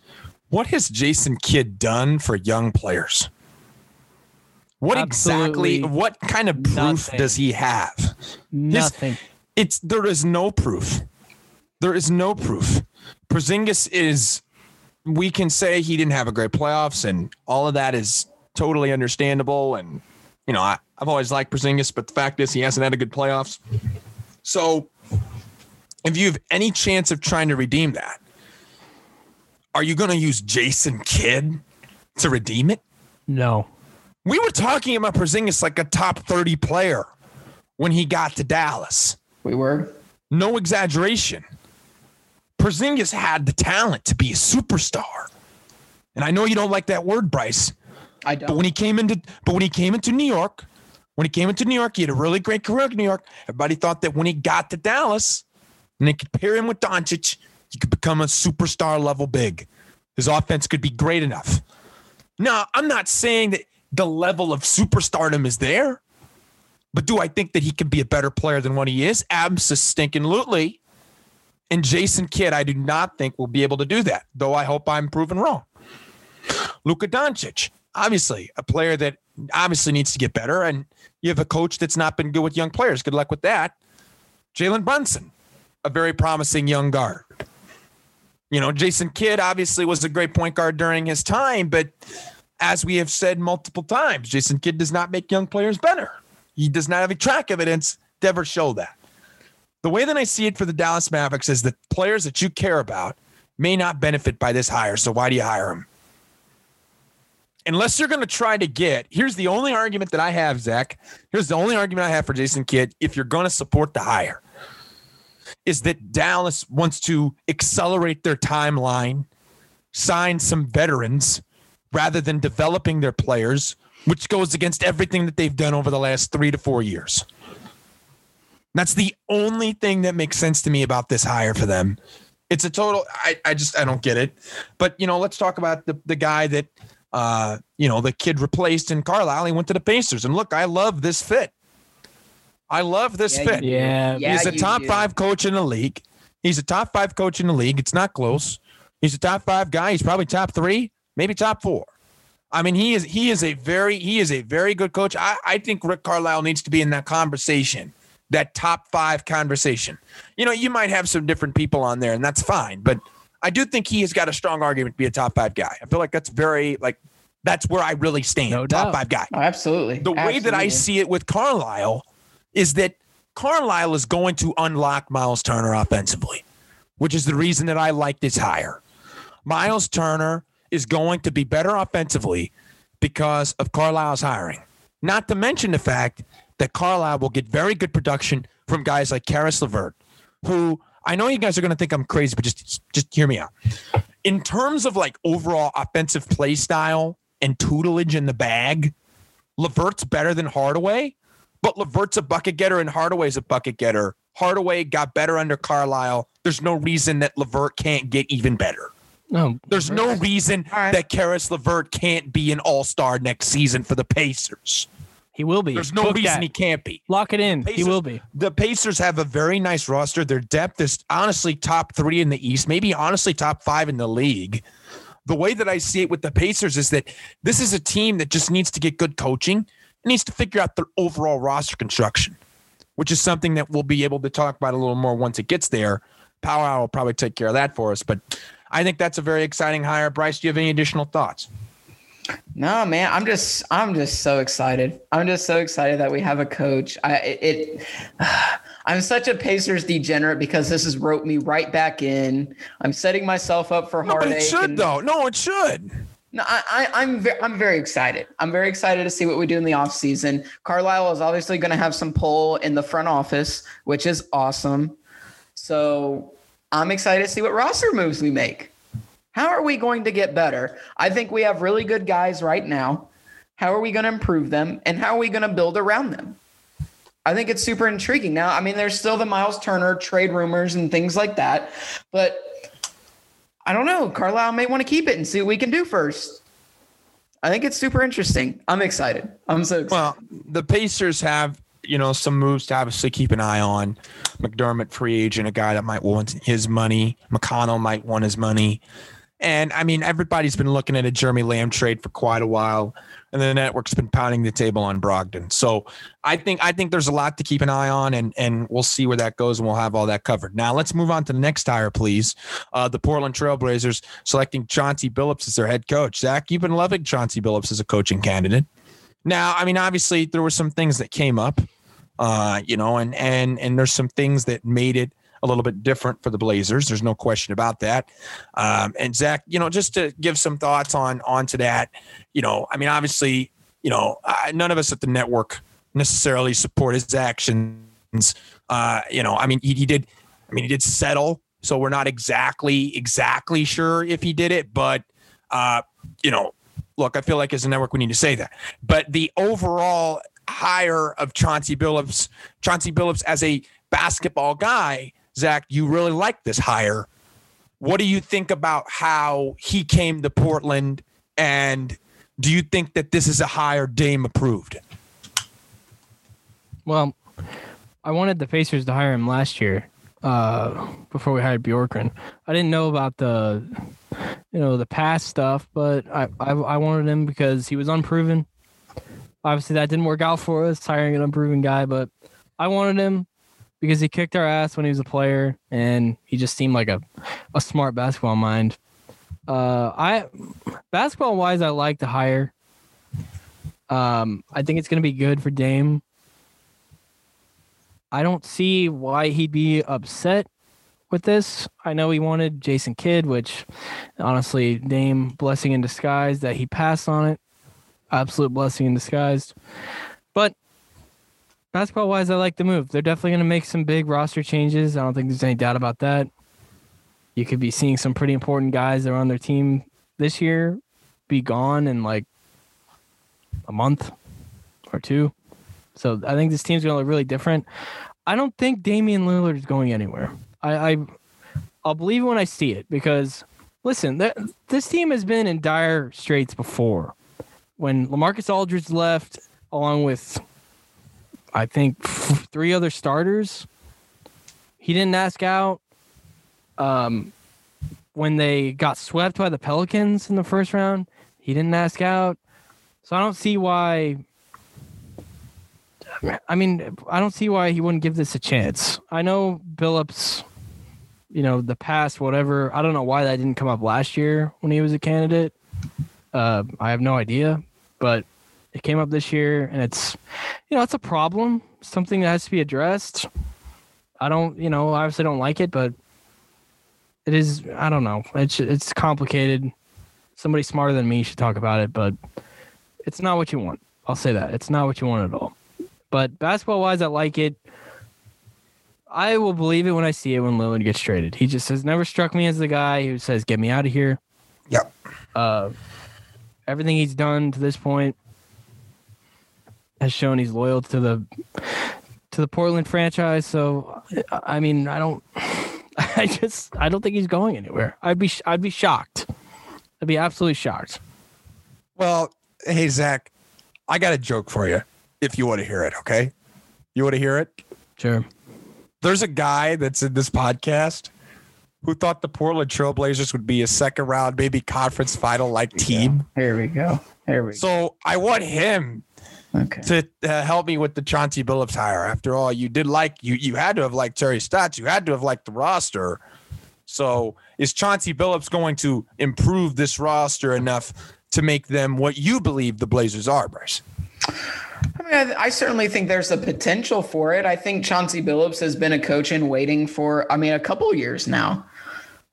what has Jason Kidd done for young players? What Absolutely exactly? What kind of proof nothing. does he have? nothing. it's there is no proof. There is no proof. Porzingis is we can say he didn't have a great playoffs and all of that is totally understandable and you know, I, I've always liked Porzingis, but the fact is he hasn't had a good playoffs. So if you have any chance of trying to redeem that, are you going to use Jason Kidd to redeem it? No. We were talking about Porzingis like a top 30 player when he got to Dallas. We were. No exaggeration. Porzingis had the talent to be a superstar. And I know you don't like that word, Bryce. I But don't. when he came into but when he came into New York, when he came into New York, he had a really great career in New York. Everybody thought that when he got to Dallas, and they could pair him with Doncic, he could become a superstar level big. His offense could be great enough. Now, I'm not saying that the level of superstardom is there, but do I think that he can be a better player than what he is? Absolutely. And Jason Kidd, I do not think will be able to do that, though I hope I'm proven wrong. Luka Doncic, obviously a player that obviously needs to get better, and you have a coach that's not been good with young players. Good luck with that. Jalen Brunson, a very promising young guard. You know, Jason Kidd obviously was a great point guard during his time, but as we have said multiple times, Jason Kidd does not make young players better. He does not have a track evidence to ever show that. The way that I see it for the Dallas Mavericks is that players that you care about may not benefit by this hire. So why do you hire them? Unless you're going to try to get, here's the only argument that I have, Zach. Here's the only argument I have for Jason Kidd. If you're going to support the hire, is that Dallas wants to accelerate their timeline, sign some veterans rather than developing their players, which goes against everything that they've done over the last three to four years. That's the only thing that makes sense to me about this hire for them. It's a total. I, I just I don't get it. But you know, let's talk about the the guy that uh you know the Kidd replaced in Carlisle. He went to the Pacers, and look, I love this fit. I love this Yeah, fit. you- Yeah. Yeah, He's a top do. five coach in the league. He's a top five coach in the league. It's not close. He's a top five guy. He's probably top three, maybe top four. I mean, he is he is a very he is a very good coach. I, I think Rick Carlisle needs to be in that conversation, that top five conversation. You know, you might have some different people on there, and that's fine. But I do think he has got a strong argument to be a top five guy. I feel like that's very like that's where I really stand. No top doubt. five guy Oh, absolutely. the way that I see it with Carlisle is that Carlisle is going to unlock Miles Turner offensively, which is the reason that I like this hire. Miles Turner is going to be better offensively because of Carlisle's hiring. Not to mention the fact that Carlisle will get very good production from guys like Caris LeVert, who I know you guys are going to think I'm crazy, but just just hear me out. In terms of like overall offensive play style and tutelage in the bag, LeVert's better than Hardaway, but LeVert's a bucket getter and Hardaway's a bucket getter. Hardaway got better under Carlisle. There's no reason that LeVert can't get even better. No. There's no reason All right. that Caris LeVert can't be an all-star next season for the Pacers. He will be. There's no Book reason that. he can't be. Lock it in. he will be. The Pacers have a very nice roster. Their depth is honestly top three in the East, maybe honestly top five in the league. The way that I see it with the Pacers is that this is a team that just needs to get good coaching. It needs to figure out their overall roster construction, which is something that we'll be able to talk about a little more once it gets there. Power Hour will probably take care of that for us. But I think that's a very exciting hire. Bryce, do you have any additional thoughts? No, man, I'm just I'm just so excited. I'm just so excited that we have a coach. I it, it I'm such a Pacers degenerate because this has wrote me right back in. I'm setting myself up for No, heartache. it should, and- though. No, it should. No, I, I, I'm ve- I'm very excited. I'm very excited to see what we do in the offseason. Carlisle is obviously going to have some pull in the front office, which is awesome. So I'm excited to see what roster moves we make. How are we going to get better? I think we have really good guys right now. How are we going to improve them, and how are we going to build around them? I think it's super intriguing. Now, I mean, there's still the Miles Turner trade rumors and things like that, but I don't know. Carlisle may want to keep it and see what we can do first. I think it's super interesting. I'm excited. I'm so excited. Well, the Pacers have, you know, some moves to obviously keep an eye on. McDermott, free agent, a guy that might want his money. McConnell might want his money. And I mean, everybody's been looking at a Jeremy Lamb trade for quite a while, and the network's been pounding the table on Brogdon. So I think I think there's a lot to keep an eye on, and and we'll see where that goes, and we'll have all that covered. Now let's move on to the next hire, please. Uh, the Portland Trailblazers selecting Chauncey Billups as their head coach. Zach, you've been loving Chauncey Billups as a coaching candidate. Now, I mean, obviously there were some things that came up, uh, you know, and and and there's some things that made it a little bit different for the Blazers. There's no question about that. Um, and Zach, you know, just to give some thoughts on onto that, you know, I mean, obviously, you know, I, none of us at the network necessarily support his actions. Uh, you know, I mean, he, he did. I mean, he did settle, so we're not exactly exactly sure if he did it, but uh, you know, look, I feel like as a network we need to say that. But the overall hire of Chauncey Billups, Chauncey Billups as a basketball guy, Zach, you really like this hire. What do you think about how he came to Portland? And do you think that this is a hire Dame approved? Well, I wanted the Pacers to hire him last year uh, before we hired Bjorkgren. I didn't know about the, you know, the past stuff, but I, I, I wanted him because he was unproven. Obviously, that didn't work out for us, hiring an unproven guy, but I wanted him because he kicked our ass when he was a player and he just seemed like a, a smart basketball mind. Uh, I basketball wise, I like the hire. Um, I think it's going to be good for Dame. I don't see why he'd be upset with this. I know he wanted Jason Kidd, which honestly, Dame blessing in disguise that he passed on it. Absolute blessing in disguise. Basketball wise, I like the move. They're definitely going to make some big roster changes. I don't think there's any doubt about that. You could be seeing some pretty important guys that are on their team this year be gone in like a month or two. So I think this team's going to look really different. I don't think Damian Lillard is going anywhere. I, I I'll believe it when I see it because listen, th- this team has been in dire straits before. When LaMarcus Aldridge left, along with I think three other starters, he didn't ask out. Um, when they got swept by the Pelicans in the first round, he didn't ask out. So I don't see why I mean, I don't see why he wouldn't give this a chance. I know Billups, you know, the past, whatever. I don't know why that didn't come up last year when he was a candidate. Uh, I have no idea, but it came up this year, and it's, you know, it's a problem, something that has to be addressed. I don't, you know, obviously don't like it, but it is. I don't know. It's it's complicated. Somebody smarter than me should talk about it, but it's not what you want. I'll say that it's not what you want at all. But basketball wise, I like it. I will believe it when I see it when Lillard gets traded. He just has never struck me as the guy who says, "Get me out of here." Yep. Uh, everything he's done to this point has shown he's loyal to the to the Portland franchise. So, I mean, I don't, I just, I don't think he's going anywhere. I'd be, I'd be shocked. I'd be absolutely shocked. Well, hey Zach, I got a joke for you if you want to hear it. Okay. You want to hear it? Sure. There's a guy that's in this podcast who thought the Portland Trailblazers would be a second round, maybe conference final like team. Here we go. Here we go. So I want him Okay. to uh, help me with the Chauncey Billups hire. After all, you did like you you had to have liked Terry Stotts. You had to have liked the roster. So is Chauncey Billups going to improve this roster enough to make them what you believe the Blazers are, Bryce? I mean, I, I certainly think there's a potential for it. I think Chauncey Billups has been a coach in waiting for, I mean, a couple years now.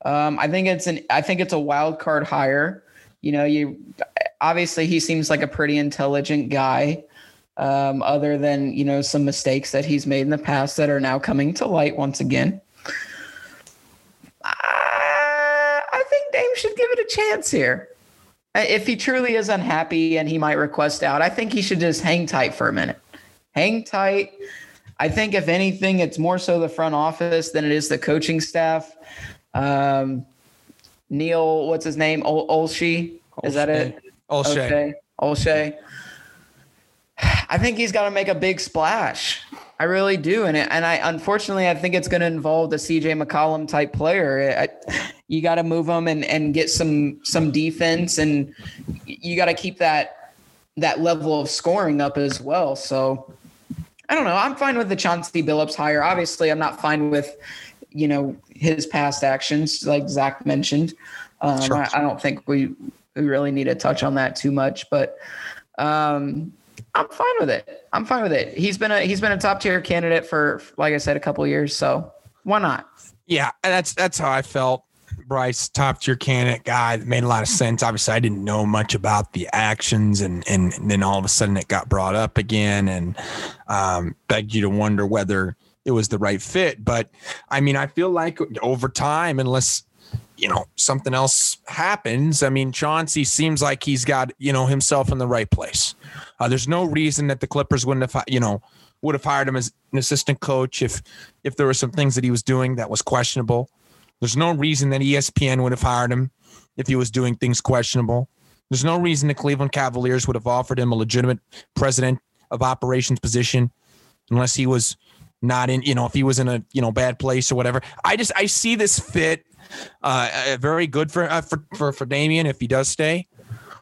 Um, I think it's an, I think it's a wild card hire. You know, you obviously he seems like a pretty intelligent guy. Um, other than you know some mistakes that he's made in the past that are now coming to light once again. I, I think Dame should give it a chance here. If he truly is unhappy and he might request out, I think he should just hang tight for a minute. Hang tight. I think if anything, it's more so the front office than it is the coaching staff. Um, Neil, what's his name? Ol- Olshey, is that it? Olshey. Okay, Olshey. I think he's got to make a big splash. I really do, and it, and I unfortunately I think it's going to involve the CJ McCollum type player. I, you got to move him and and get some some defense, and you got to keep that that level of scoring up as well. So I don't know. I'm fine with the Chauncey Billups hire. Obviously, I'm not fine with you know his past actions, like Zach mentioned. Um, Sure. I, I don't think we we really need to touch on that too much, but um, I'm fine with it. I'm fine with it. He's been a he's been a top tier candidate for, like I said, a couple of years. So why not? Yeah, that's that's how I felt. Bryce, top tier candidate guy that made a lot of sense. Obviously, I didn't know much about the actions, and and, and then all of a sudden it got brought up again, and um, begged you to wonder whether it was the right fit. But I mean, I feel like over time, unless you know, something else happens, I mean, Chauncey seems like he's got, you know, himself in the right place. Uh, there's no reason that the Clippers wouldn't have, you know, would have hired him as an assistant coach if if there were some things that he was doing that was questionable. There's no reason that ESPN would have hired him if he was doing things questionable. There's no reason the Cleveland Cavaliers would have offered him a legitimate president of operations position unless he was not in, you know, if he was in a, you know, bad place or whatever. I just I see this fit uh, uh, very good for, uh, for for for Damian if he does stay.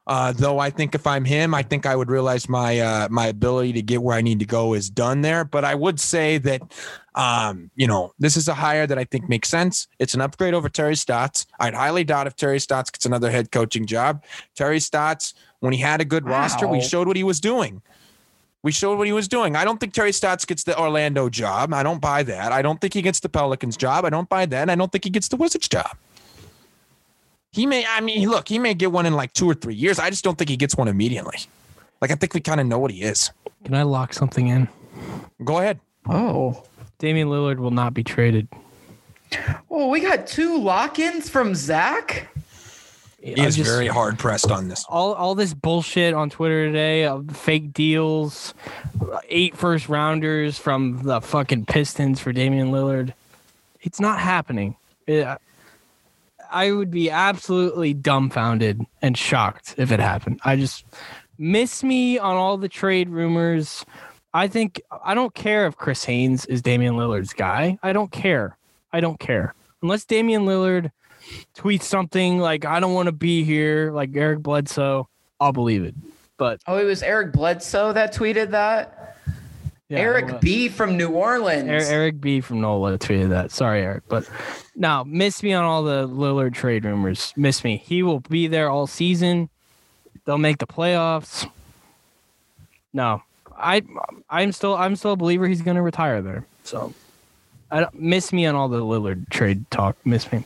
Uh, though I think if I'm him, I think I would realize my uh, my ability to get where I need to go is done there. But I would say that, um, you know, this is a hire that I think makes sense. It's an upgrade over Terry Stotts. I'd highly doubt if Terry Stotts gets another head coaching job. Terry Stotts, when he had a good roster, we showed what he was doing. We showed what he was doing. I don't think Terry Stotts gets the Orlando job. I don't buy that. I don't think he gets the Pelicans job. I don't buy that. I don't think he gets the Wizards job. He may, I mean, look, he may get one in like two or three years. I just don't think he gets one immediately. Like, I think we kind of know what he is. Can I lock something in? Go ahead. Oh. Damian Lillard will not be traded. Oh, we got two lock-ins from Zach. He is just- very hard pressed on this. all all this bullshit on Twitter today of fake deals, eight first rounders from the fucking Pistons for Damian Lillard. It's not happening. It- I would be absolutely dumbfounded and shocked if it happened. I just miss me on all the trade rumors. I think I don't care if Chris Haynes is Damian Lillard's guy. I don't care. I don't care. Unless Damian Lillard tweets something like I don't want to be here, like Eric Bledsoe, I'll believe it. But Oh, it was Eric Bledsoe that tweeted that. yeah, Eric B from New Orleans. Er- Eric B from NOLA tweeted that. Sorry, Eric, but now miss me on all the Lillard trade rumors. Miss me. He will be there all season. They'll make the playoffs. No, I I'm still I'm still a believer he's going to retire there. So I don't, miss me on all the Lillard trade talk. Miss me.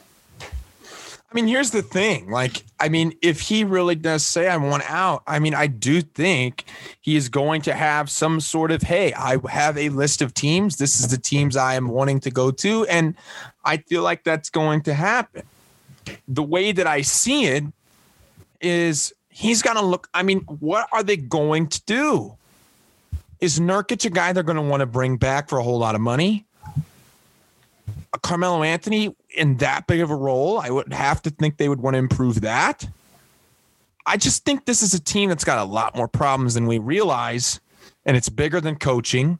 Mean, here's the thing. Like, I mean, if he really does say I want out, I mean, I do think he is going to have some sort of, hey, I have a list of teams. This is the teams I am wanting to go to. And I feel like that's going to happen. The way that I see it is he's going to look, I mean, what are they going to do? Is Nurkic a guy they're going to want to bring back for a whole lot of money? Carmelo Anthony in that big of a role, I would have to think they would want to improve that. I just think this is a team that's got a lot more problems than we realize, and it's bigger than coaching.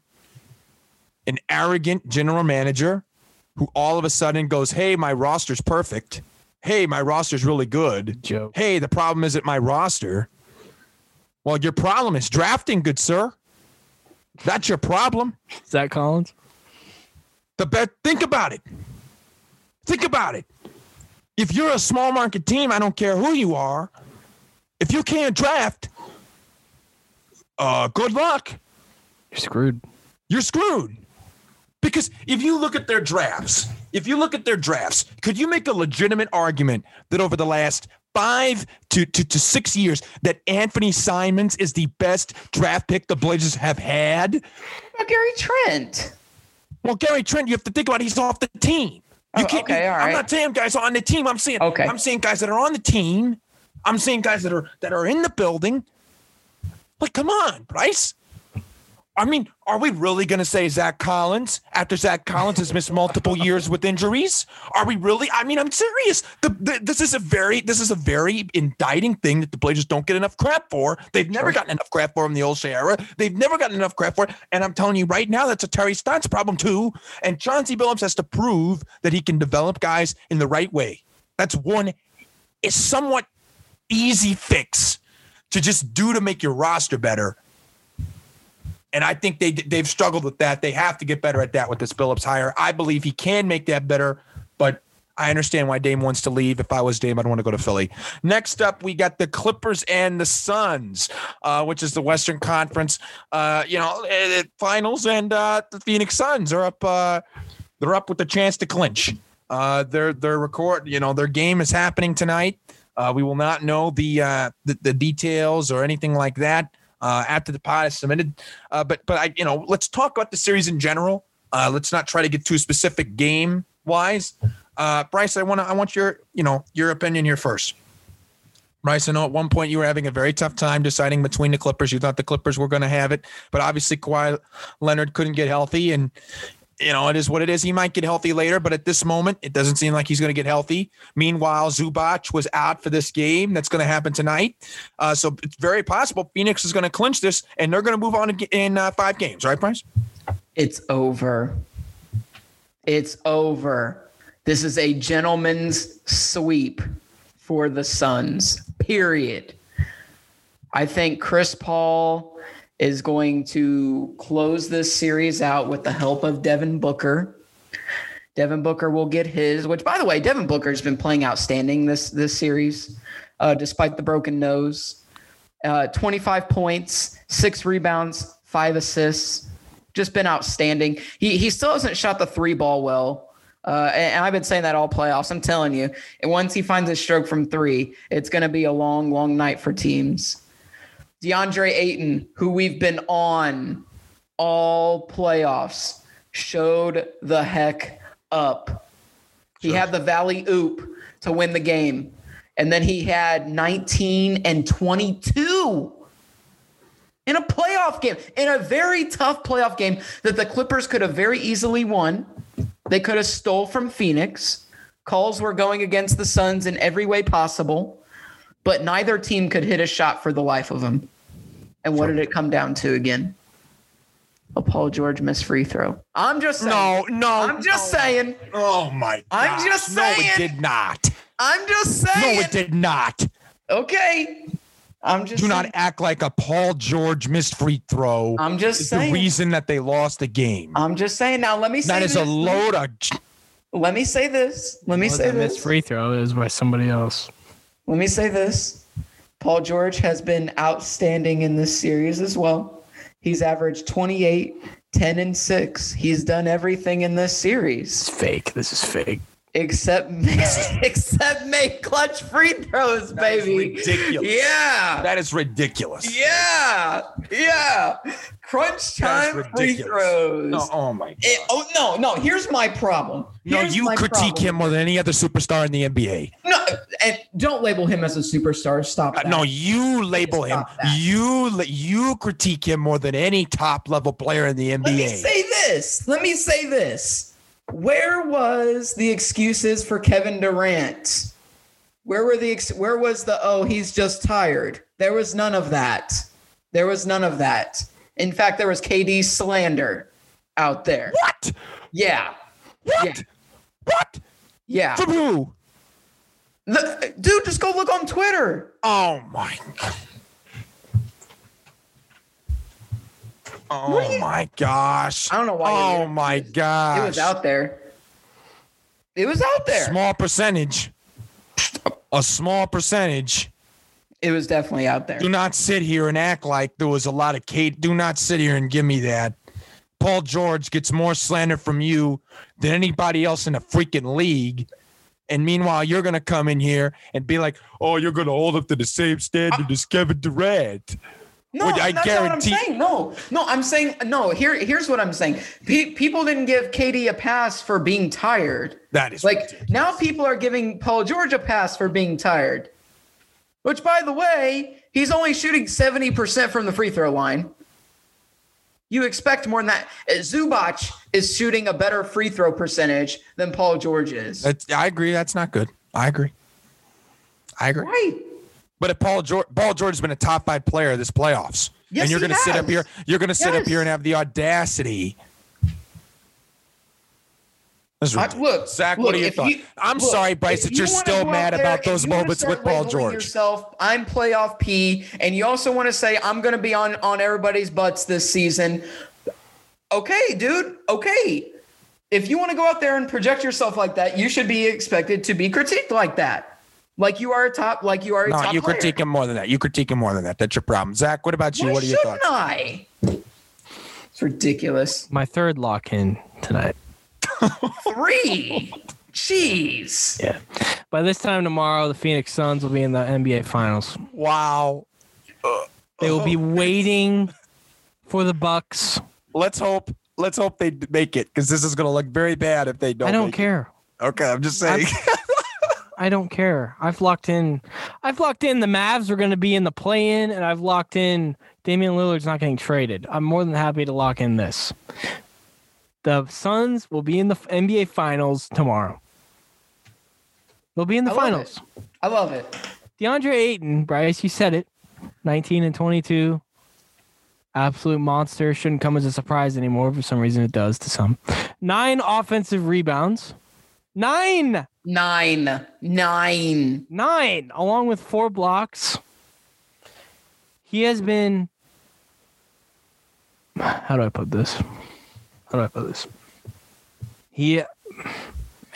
An arrogant general manager who all of a sudden goes, Hey, my roster's perfect. Hey, my roster's really good. Joke. Hey, the problem isn't my roster. Well, your problem is drafting, good sir. That's your problem. Zach Collins. The bet. Think about it. Think about it. If you're a small market team, I don't care who you are. If you can't draft, uh, good luck. You're screwed. You're screwed. Because if you look at their drafts, if you look at their drafts, could you make a legitimate argument that over the last five to, to, to six years that Anthony Simons is the best draft pick the Blazers have had? Gary Trent. Well, Gary Trent, you have to think about he's off the team. You Oh, can't. okay, you- all I'm not saying guys on the team. I'm saying. Okay. I'm saying guys that are on the team. I'm saying guys that are that are in the building. Like, come on, Bryce. I mean, are we really going to say Zach Collins after Zach Collins has missed multiple years with injuries? Are we really? I mean, I'm serious. The, the, this is a very this is a very indicting thing that the Blazers don't get enough crap for. They've never gotten enough crap for in the old era. They've never gotten enough crap for it. And I'm telling you right now, that's a Terry Stotts problem too. And Chauncey Billups has to prove that he can develop guys in the right way. That's one. It's somewhat easy fix to just do to make your roster better. And I think they they've struggled with that. They have to get better at that with this Billups hire. I believe he can make that better, but I understand why Dame wants to leave. If I was Dame, I'd want to go to Philly. Next up, we got the Clippers and the Suns, uh, which is the Western Conference, uh, you know, eh, eh, finals, and uh, the Phoenix Suns are up. Uh, they're up with the chance to clinch. Uh, their their record, you know, their game is happening tonight. Uh, we will not know the, the the details or anything like that uh, after the pod is submitted. Uh, but but I you know let's talk about the series in general. Uh, let's not try to get too specific game wise. Uh, Bryce, I want I want your you know your opinion here first. Bryce, I know at one point you were having a very tough time deciding between the Clippers. You thought the Clippers were going to have it, but obviously Kawhi Leonard couldn't get healthy, and you know it is what it is. He might get healthy later, but at this moment, it doesn't seem like he's going to get healthy. Meanwhile, Zubac was out for this game. That's going to happen tonight, uh, so it's very possible Phoenix is going to clinch this, and they're going to move on in- in uh, five games, right, Bryce? It's over. It's over. This is a gentleman's sweep for the Suns. Period. I think Chris Paul is going to close this series out with the help of Devin Booker. Devin Booker will get his, which by the way, Devin Booker has been playing outstanding this this series, uh, despite the broken nose. Uh, 25 points, six rebounds, five assists. Just been outstanding. He he still hasn't shot the three ball well. Uh, and, I've been saying that all playoffs. I'm telling you. And once he finds his stroke from three, it's going to be a long, long night for teams. DeAndre Ayton, who we've been on all playoffs, showed the heck up. He had the Valley Oop to win the game. And then he had 19 and 22 in a playoff game, in a very tough playoff game that the Clippers could have very easily won. They could have stole from Phoenix. Calls were going against the Suns in every way possible, but neither team could hit a shot for the life of them. And what did it come down to again? A Paul George missed free throw. I'm just saying. No, no. I'm just saying. Oh my! God. I'm gosh. just No, it did not. I'm just saying. No, it did not. Okay. I'm just Do not act like a Paul George missed free throw I'm just is the reason that they lost the game. I'm just saying. Now let me say That is this. a load of. Let me say this. Let me Was say a missed free throw. is by somebody else. Let me say this. Paul George has been outstanding in this series as well. He's averaged 28, 10, and 6. He's done everything in this series It's fake. This is fake. except except make clutch free throws, baby. ridiculous. Yeah. That is ridiculous. yeah. Yeah. Crunch time free throws. No, oh my god. It- oh no, no. Here's my problem. no, you critique problem. him more than any other superstar in the NBA. No, and don't label him as a superstar. Stop. Uh, That. no, you label him. That. You you critique him more than any top level player in the NBA. Let me say this. Let me say this. Where was the excuses for Kevin Durant? Where were the ex- where was the oh he's just tired? There was none of that. There was none of that. In fact, there was KD slander out there. what? Yeah. What? Yeah. What? Yeah. From who? The- dude, just go look on Twitter. Oh my god. Oh my gosh. I don't know why you- Oh my gosh. It was out there. It was out there. Small percentage. A small percentage. It was definitely out there. Do not sit here and act like there was a lot of KD. Do not sit here and give me that. Paul George gets more slander from you than anybody else in the freaking league. And meanwhile, you're going to come in here and be like, oh, you're going to hold up to the same standard as Kevin Durant. No, I that's guarantee- not what I'm saying. No, no, I'm saying no. Here, here's what I'm saying. Pe- people didn't give KD a pass for being tired. That is Like ridiculous. now, people are giving Paul George a pass for being tired. Which, by the way, he's only shooting seventy percent from the free throw line. You expect more than that. Uh, Zubac is shooting a better free throw percentage than Paul George is. That's, I agree. That's not good. I agree. I agree. right. But if Paul George, Paul George has been a top five player this playoffs, Yes, and you're going to sit up here, you're going to sit up here and have the audacity. That's I- look, Zach, look, what are your if thoughts? you- I'm look, sorry, Bryce, that you you're wanna still mad there about those and you wanna moments with Paul George. Yourself, I'm playoff P, and you also want to say I'm going to be on on everybody's butts this season. Okay, dude. Okay. If you want to go out there and project yourself like that, you should be expected to be critiqued like that, like you are a top, like you are a No, top you player. critique him more than that. You critique him more than that. That's your problem. Zach, what about you? Why what are your shouldn't thoughts? I? It's ridiculous. My third lock in tonight. Three. Jeez. Yeah. By this time tomorrow, the Phoenix Suns will be in the NBA Finals. Wow. They will be waiting for the Bucks. Let's hope. Let's hope they make it because this is going to look very bad if they don't. I don't make it. care. Okay, I'm just saying. I don't care. I've locked in. I've locked in the Mavs are going to be in the play-in, and I've locked in Damian Lillard's not getting traded. I'm more than happy to lock in this. The Suns will be in the NBA Finals tomorrow. They'll be in the I love finals. I love it. DeAndre Ayton, Bryce, you said it. 19 and 22. Absolute monster. Shouldn't come as a surprise anymore. For some reason, it does to some. Nine offensive rebounds. Nine. Nine. Nine. Nine, along with four blocks. He has been. How do I put this? How do I put this? He.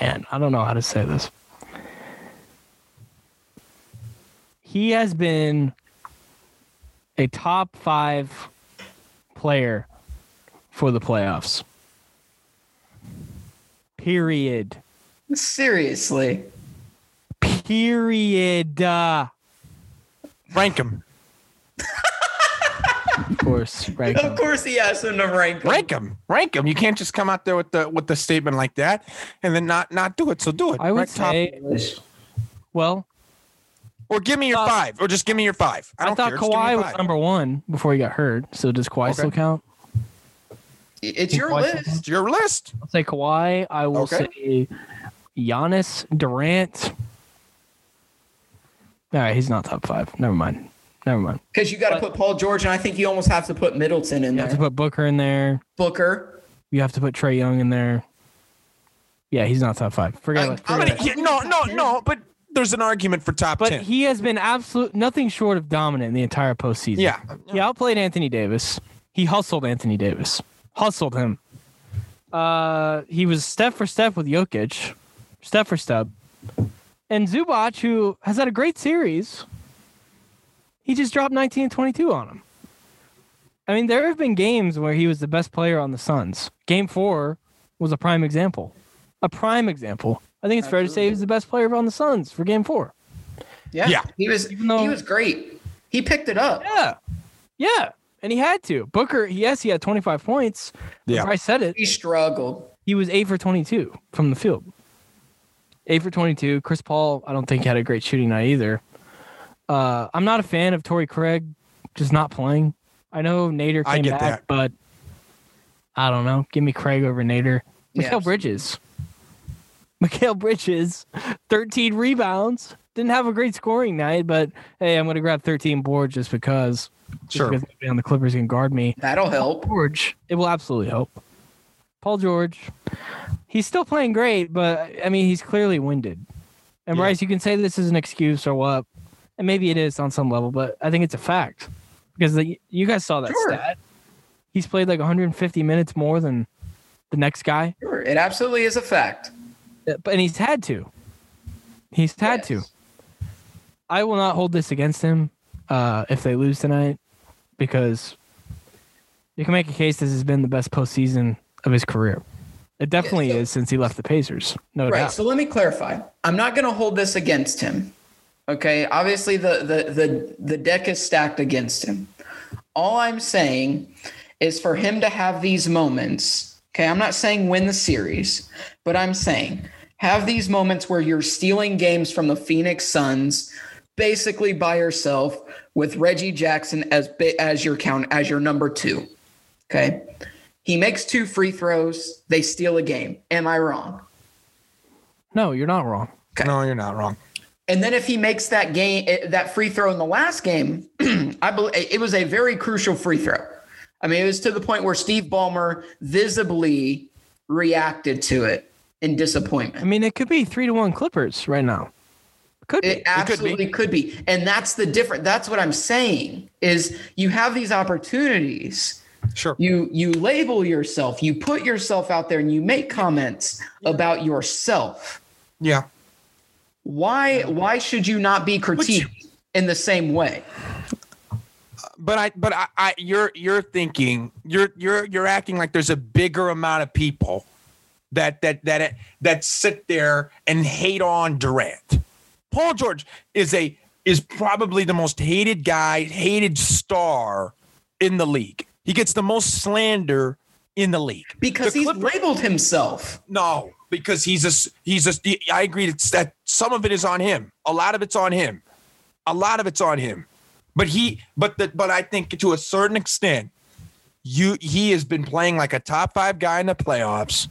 Man, I don't know how to say this. He has been a top five player for the playoffs. Period. Seriously. Period. Uh, Rank him. of course, right. Of course he has him to rank him. Rank him. Rank him. You can't just come out there with the with the statement like that and then not not do it. So do it. I would Rank top- say, well, or give me your Uh, five, or just give me your five. I, I, don't thought care. Just give me Kawhi was number one before he got hurt. So does Kawhi Okay. still count? It's your Kawhi- list. It's your list. I'll say Kawhi. I will Okay. say Giannis, Durant. All right, he's not top five. Never mind. Never mind. Because you got to put Paul George, and I think you almost have to put Middleton in there. You have to put Booker in there. Booker. You have to put Trae Young in there. Yeah, he's not top five. Forget I- it. Forget But it. he- no, no, no. But there's an argument for top But ten. he has been absolute nothing short of dominant in the entire postseason. yeah. He outplayed Anthony Davis. He hustled Anthony Davis. Hustled him. Uh, he was step for step with Jokic, step for step, and Zubac, who has had a great series. He just dropped 19 and 22 on him. I mean, there have been games where he was the best player on the Suns. Game four was a prime example. A prime example. I think it's fair to say he was the best player on the Suns for game four. Yeah. Yeah. He was Even though- he was great. He picked it up. Yeah. Yeah. And he had to. Booker, yes, he had 25 points. Yeah. I said it. He struggled. He was 8 for 22 from the field. 8 for 22. Chris Paul, I don't think he had a great shooting night either. Uh, I'm not a fan of Torrey Craig just not playing. I know Nader I came get back, that. but I don't know. Give me Craig over Nader. Yeah, Mikal Bridges. Mikal Bridges, 13 rebounds. Didn't have a great scoring night, but hey, I'm going to grab 13 boards just because. just Sure. because on the Clippers can guard me. That'll help. George, it will absolutely help. Paul George, he's still playing great, but I mean, he's clearly winded. And Yeah. Bryce, you can say this is an excuse or what, and maybe it is on some level, but I think it's a fact because the, you guys saw that Sure. stat. He's played like 150 minutes more than the next guy, Sure. It absolutely is a fact. Uh, but and he's had to. He's had to. I will not hold this against him uh, if they lose tonight because you can make a case this has been the best postseason of his career. It definitely so- is since he left the Pacers, no Right. doubt. So let me clarify. I'm not going to hold this against him. Okay. Obviously, the, the the the deck is stacked against him. All I'm saying is for him to have these moments. Okay. I'm not saying win the series, but I'm saying have these moments where you're stealing games from the Phoenix Suns, basically by yourself with Reggie Jackson as bi- as your count as your number two. Okay. He makes two free throws. They steal a game. Am I wrong? no, you're not wrong. No, you're not wrong. And then if he makes that game, eh, that free throw in the last game, I believe it was a very crucial free throw. I mean, it was to the point where Steve Ballmer visibly reacted to it in disappointment. I mean, it could be three to one Clippers right now. Could be. It absolutely could be. And that's the different. That's what I'm saying is you have these opportunities. Sure. You you label yourself, you put yourself out there and you make comments about yourself. Yeah. Why why should you not be critiqued in the same way? But I, but I, I, you're, you're thinking, you're, you're, you're acting like there's a bigger amount of people that, that, that, that sit there and hate on Durant. Paul George is a, is probably the most hated guy, hated star in the league. He gets the most slander in the league Because The he's Clippers- labeled himself. No, because he's a he's a. I agree that some of it is on him. A lot of it's on him. A lot of it's on him. But he, but the, but I think to a certain extent, you he has been playing like a top five guy in the playoffs.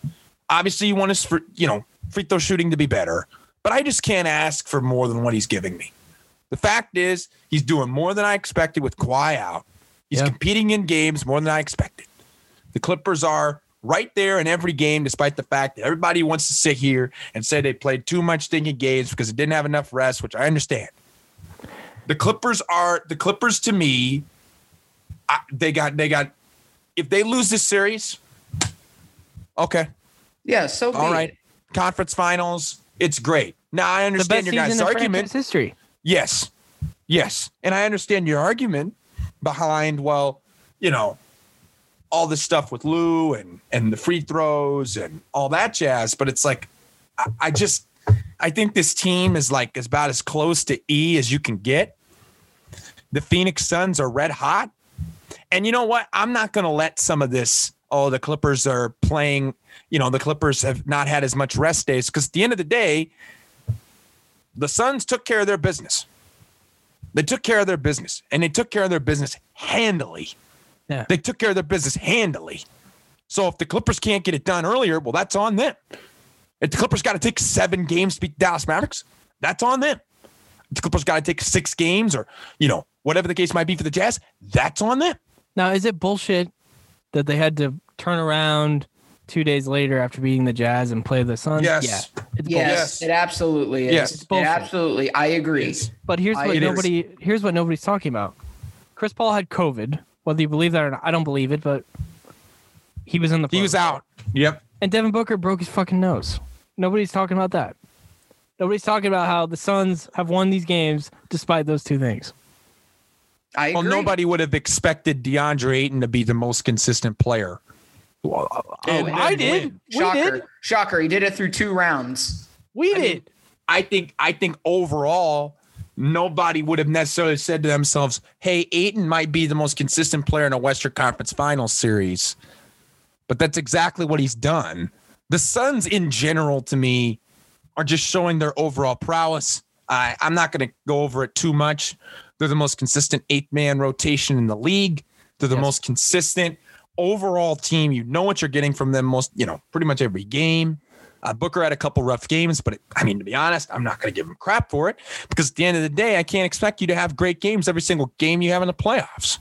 Obviously, you want his fr- you know free throw shooting to be better, but I just can't ask for more than what he's giving me. The fact is, he's doing more than I expected with Kawhi out. He's Yeah. competing in games more than I expected. The Clippers are right there in every game, despite the fact that everybody wants to sit here and say they played too much stinking games because it didn't have enough rest, which I understand. The Clippers are the Clippers to me. I, they got they got. If they lose this series, okay, Yeah, so be all it. right. Conference finals, it's great. Now I understand best your season guys' in argument. franchise history. Yes. Yes. And I understand your argument behind, well, you know, all this stuff with Lou and and the free throws and all that jazz. But it's like I, I just I think this team is like is about as close to E as you can get. The Phoenix Suns are red hot. And you know what? I'm not gonna let some of this, oh, the Clippers are playing, you know, the Clippers have not had as much rest days. Because at the end of the day, the Suns took care of their business. They took care of their business and they took care of their business handily. Yeah. They took care of their business handily. So if the Clippers can't get it done earlier, well, that's on them. If the Clippers got to take seven games to beat Dallas Mavericks, that's on them. If the Clippers got to take six games or, you know, whatever the case might be for the Jazz, that's on them. Now, is it bullshit that they had to turn around two days later after beating the Jazz and play the Suns? Yes. Yeah. It's Yes, Yes. it absolutely is. Yes. It Bullshit. absolutely. I agree. But here's what it is. nobody here's what nobody's talking about. Chris Paul had COVID. Whether you believe that or not, I don't believe it, but he was in the He was out. Yep. And Devin Booker broke his fucking nose. Nobody's talking about that. Nobody's talking about how the Suns have won these games despite those two things. I Well, nobody would have expected DeAndre Ayton to be the most consistent player. Oh, And I did. win. We Shocker. did. Shocker. He did it through two rounds. We I mean, did. I think I think overall, nobody would have necessarily said to themselves, "Hey, Ayton might be the most consistent player in a Western Conference Finals series," but that's exactly what he's done. The Suns, in general, to me, are just showing their overall prowess. I, I'm not going to go over it too much. They're the most consistent eight man rotation in the league. They're the Yes. most consistent overall team. You know what you're getting from them most, you know, pretty much every game. Uh, Booker had a couple rough games, but it, I mean, to be honest, I'm not going to give him crap for it because at the end of the day, I can't expect you to have great games every single game you have in the playoffs.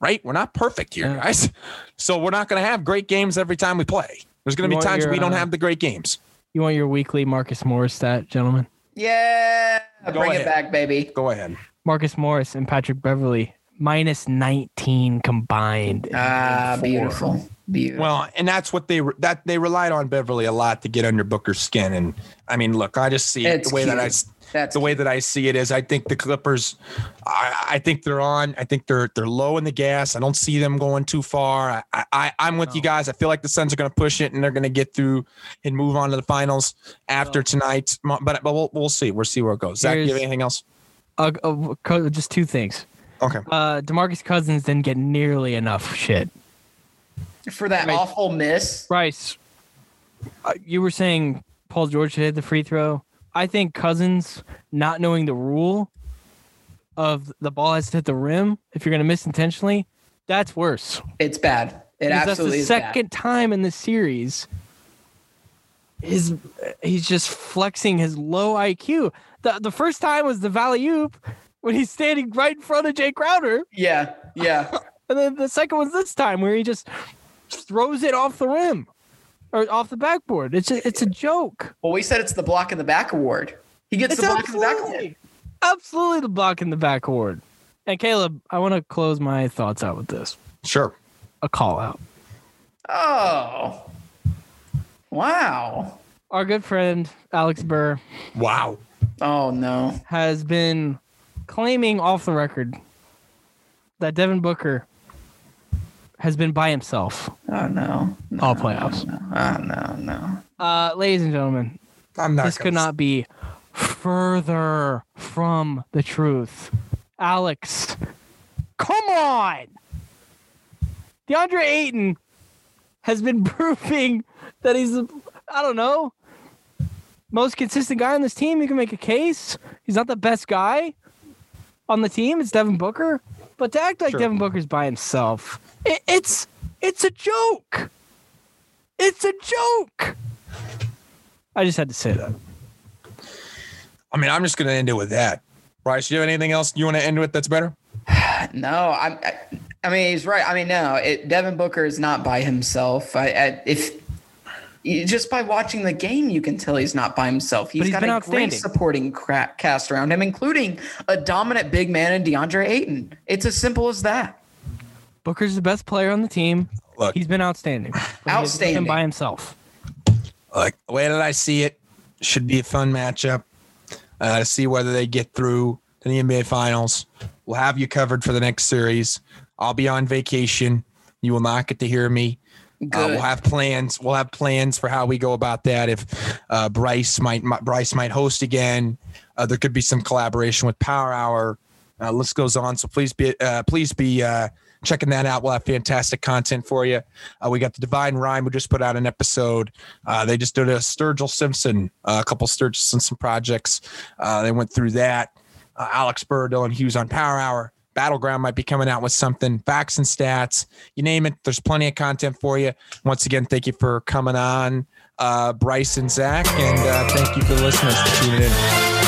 Right? We're not perfect here, Yeah. guys. So we're not going to have great games every time we play. There's going to be times your, we don't uh, have the great games. You want your weekly Marcus Morris stat, gentlemen? Yeah. Go Bring ahead. it back, baby. Go ahead. Marcus Morris and Patrick Beverley minus 19 combined. Ah, game beautiful. Beautiful. Well, and that's what they re- that they relied on Beverley a lot to get under Booker's skin. And I mean, look, I just see it the way that I That's the way that I see it is I think the Clippers I, I think they're on. I think they're they're low in the gas. I don't see them going too far. I, I I'm with you guys. I feel like the Suns are going to push it and they're going to get through and move on to the finals after tonight. But but we'll we'll see. We'll see where it goes. Zach, you have anything else? Uh, uh, just two things. Okay. Uh, DeMarcus Cousins didn't get nearly enough shit. For that Right. awful miss. Bryce, uh, you were saying Paul George hit the free throw. I think Cousins not knowing the rule of the ball has to hit the rim if you're going to miss intentionally, that's worse. It's bad. It Because absolutely that's the is second time in the series. His he's just flexing his low IQ. The the first time was the Valley Oop when he's standing right in front of Jae Crowder. Yeah. Yeah. And then the second one's this time where he just throws it off the rim or off the backboard. It's a, it's a joke. well, we said it's the block in the back award. He gets It's the block in the back award. absolutely, absolutely the block in the back award. And Caleb, I want to close my thoughts out with this. Sure. A call out. Oh. Wow. Our good friend Alex Burr Wow. Oh no. has been claiming off the record that Devin Booker has been by himself Oh no. no all playoffs. Oh no. No. Uh, ladies and gentlemen, I'm not this could not be further from the truth. Alex, come on. DeAndre Ayton has been proving that he's I don't know. Most consistent guy on this team, you can make a case. He's not the best guy on the team. It's Devin Booker. But to act like Sure. Devin Booker's by himself, it, it's it's a joke. It's a joke. I just had to say that. I mean, I'm just going to end it with that. Bryce, you have anything else you want to end with that's better? No, I'm. I, I mean, he's right. I mean, no, it, Devin Booker is not by himself. I, I if you- just by watching the game, you can tell he's not by himself. He's he's got been a great supporting cast around him, including a dominant big man in DeAndre Ayton. It's as simple as that. Booker's the best player on the team. Look. He's been outstanding. But he hasn't been Outstanding. by himself. Like the way that I see it, should be a fun matchup uh, to see whether they get through to the NBA Finals. We'll have you covered for the next series. I'll be on vacation. You will not get to hear me. Uh, Good. we'll have plans. We'll have plans for how we go about that. If uh, Bryce might, might Bryce might host again, uh, there could be some collaboration with Power Hour. Uh, list goes on. So please be uh, please be uh, checking that out. We'll have fantastic content for you. Uh, we got the Divine Rhyme. We just put out an episode. Uh, they just did a Sturgill Simpson, uh, a couple Sturgill Simpson projects. Uh, they went through that. Uh, Alex Burr, Dylan Hughes on Power Hour. Battleground might be coming out with something, facts and stats, you name it. There's plenty of content for you. Once again, thank you for coming on, uh, Bryce and Zach, and thank you for listeners for tuning in.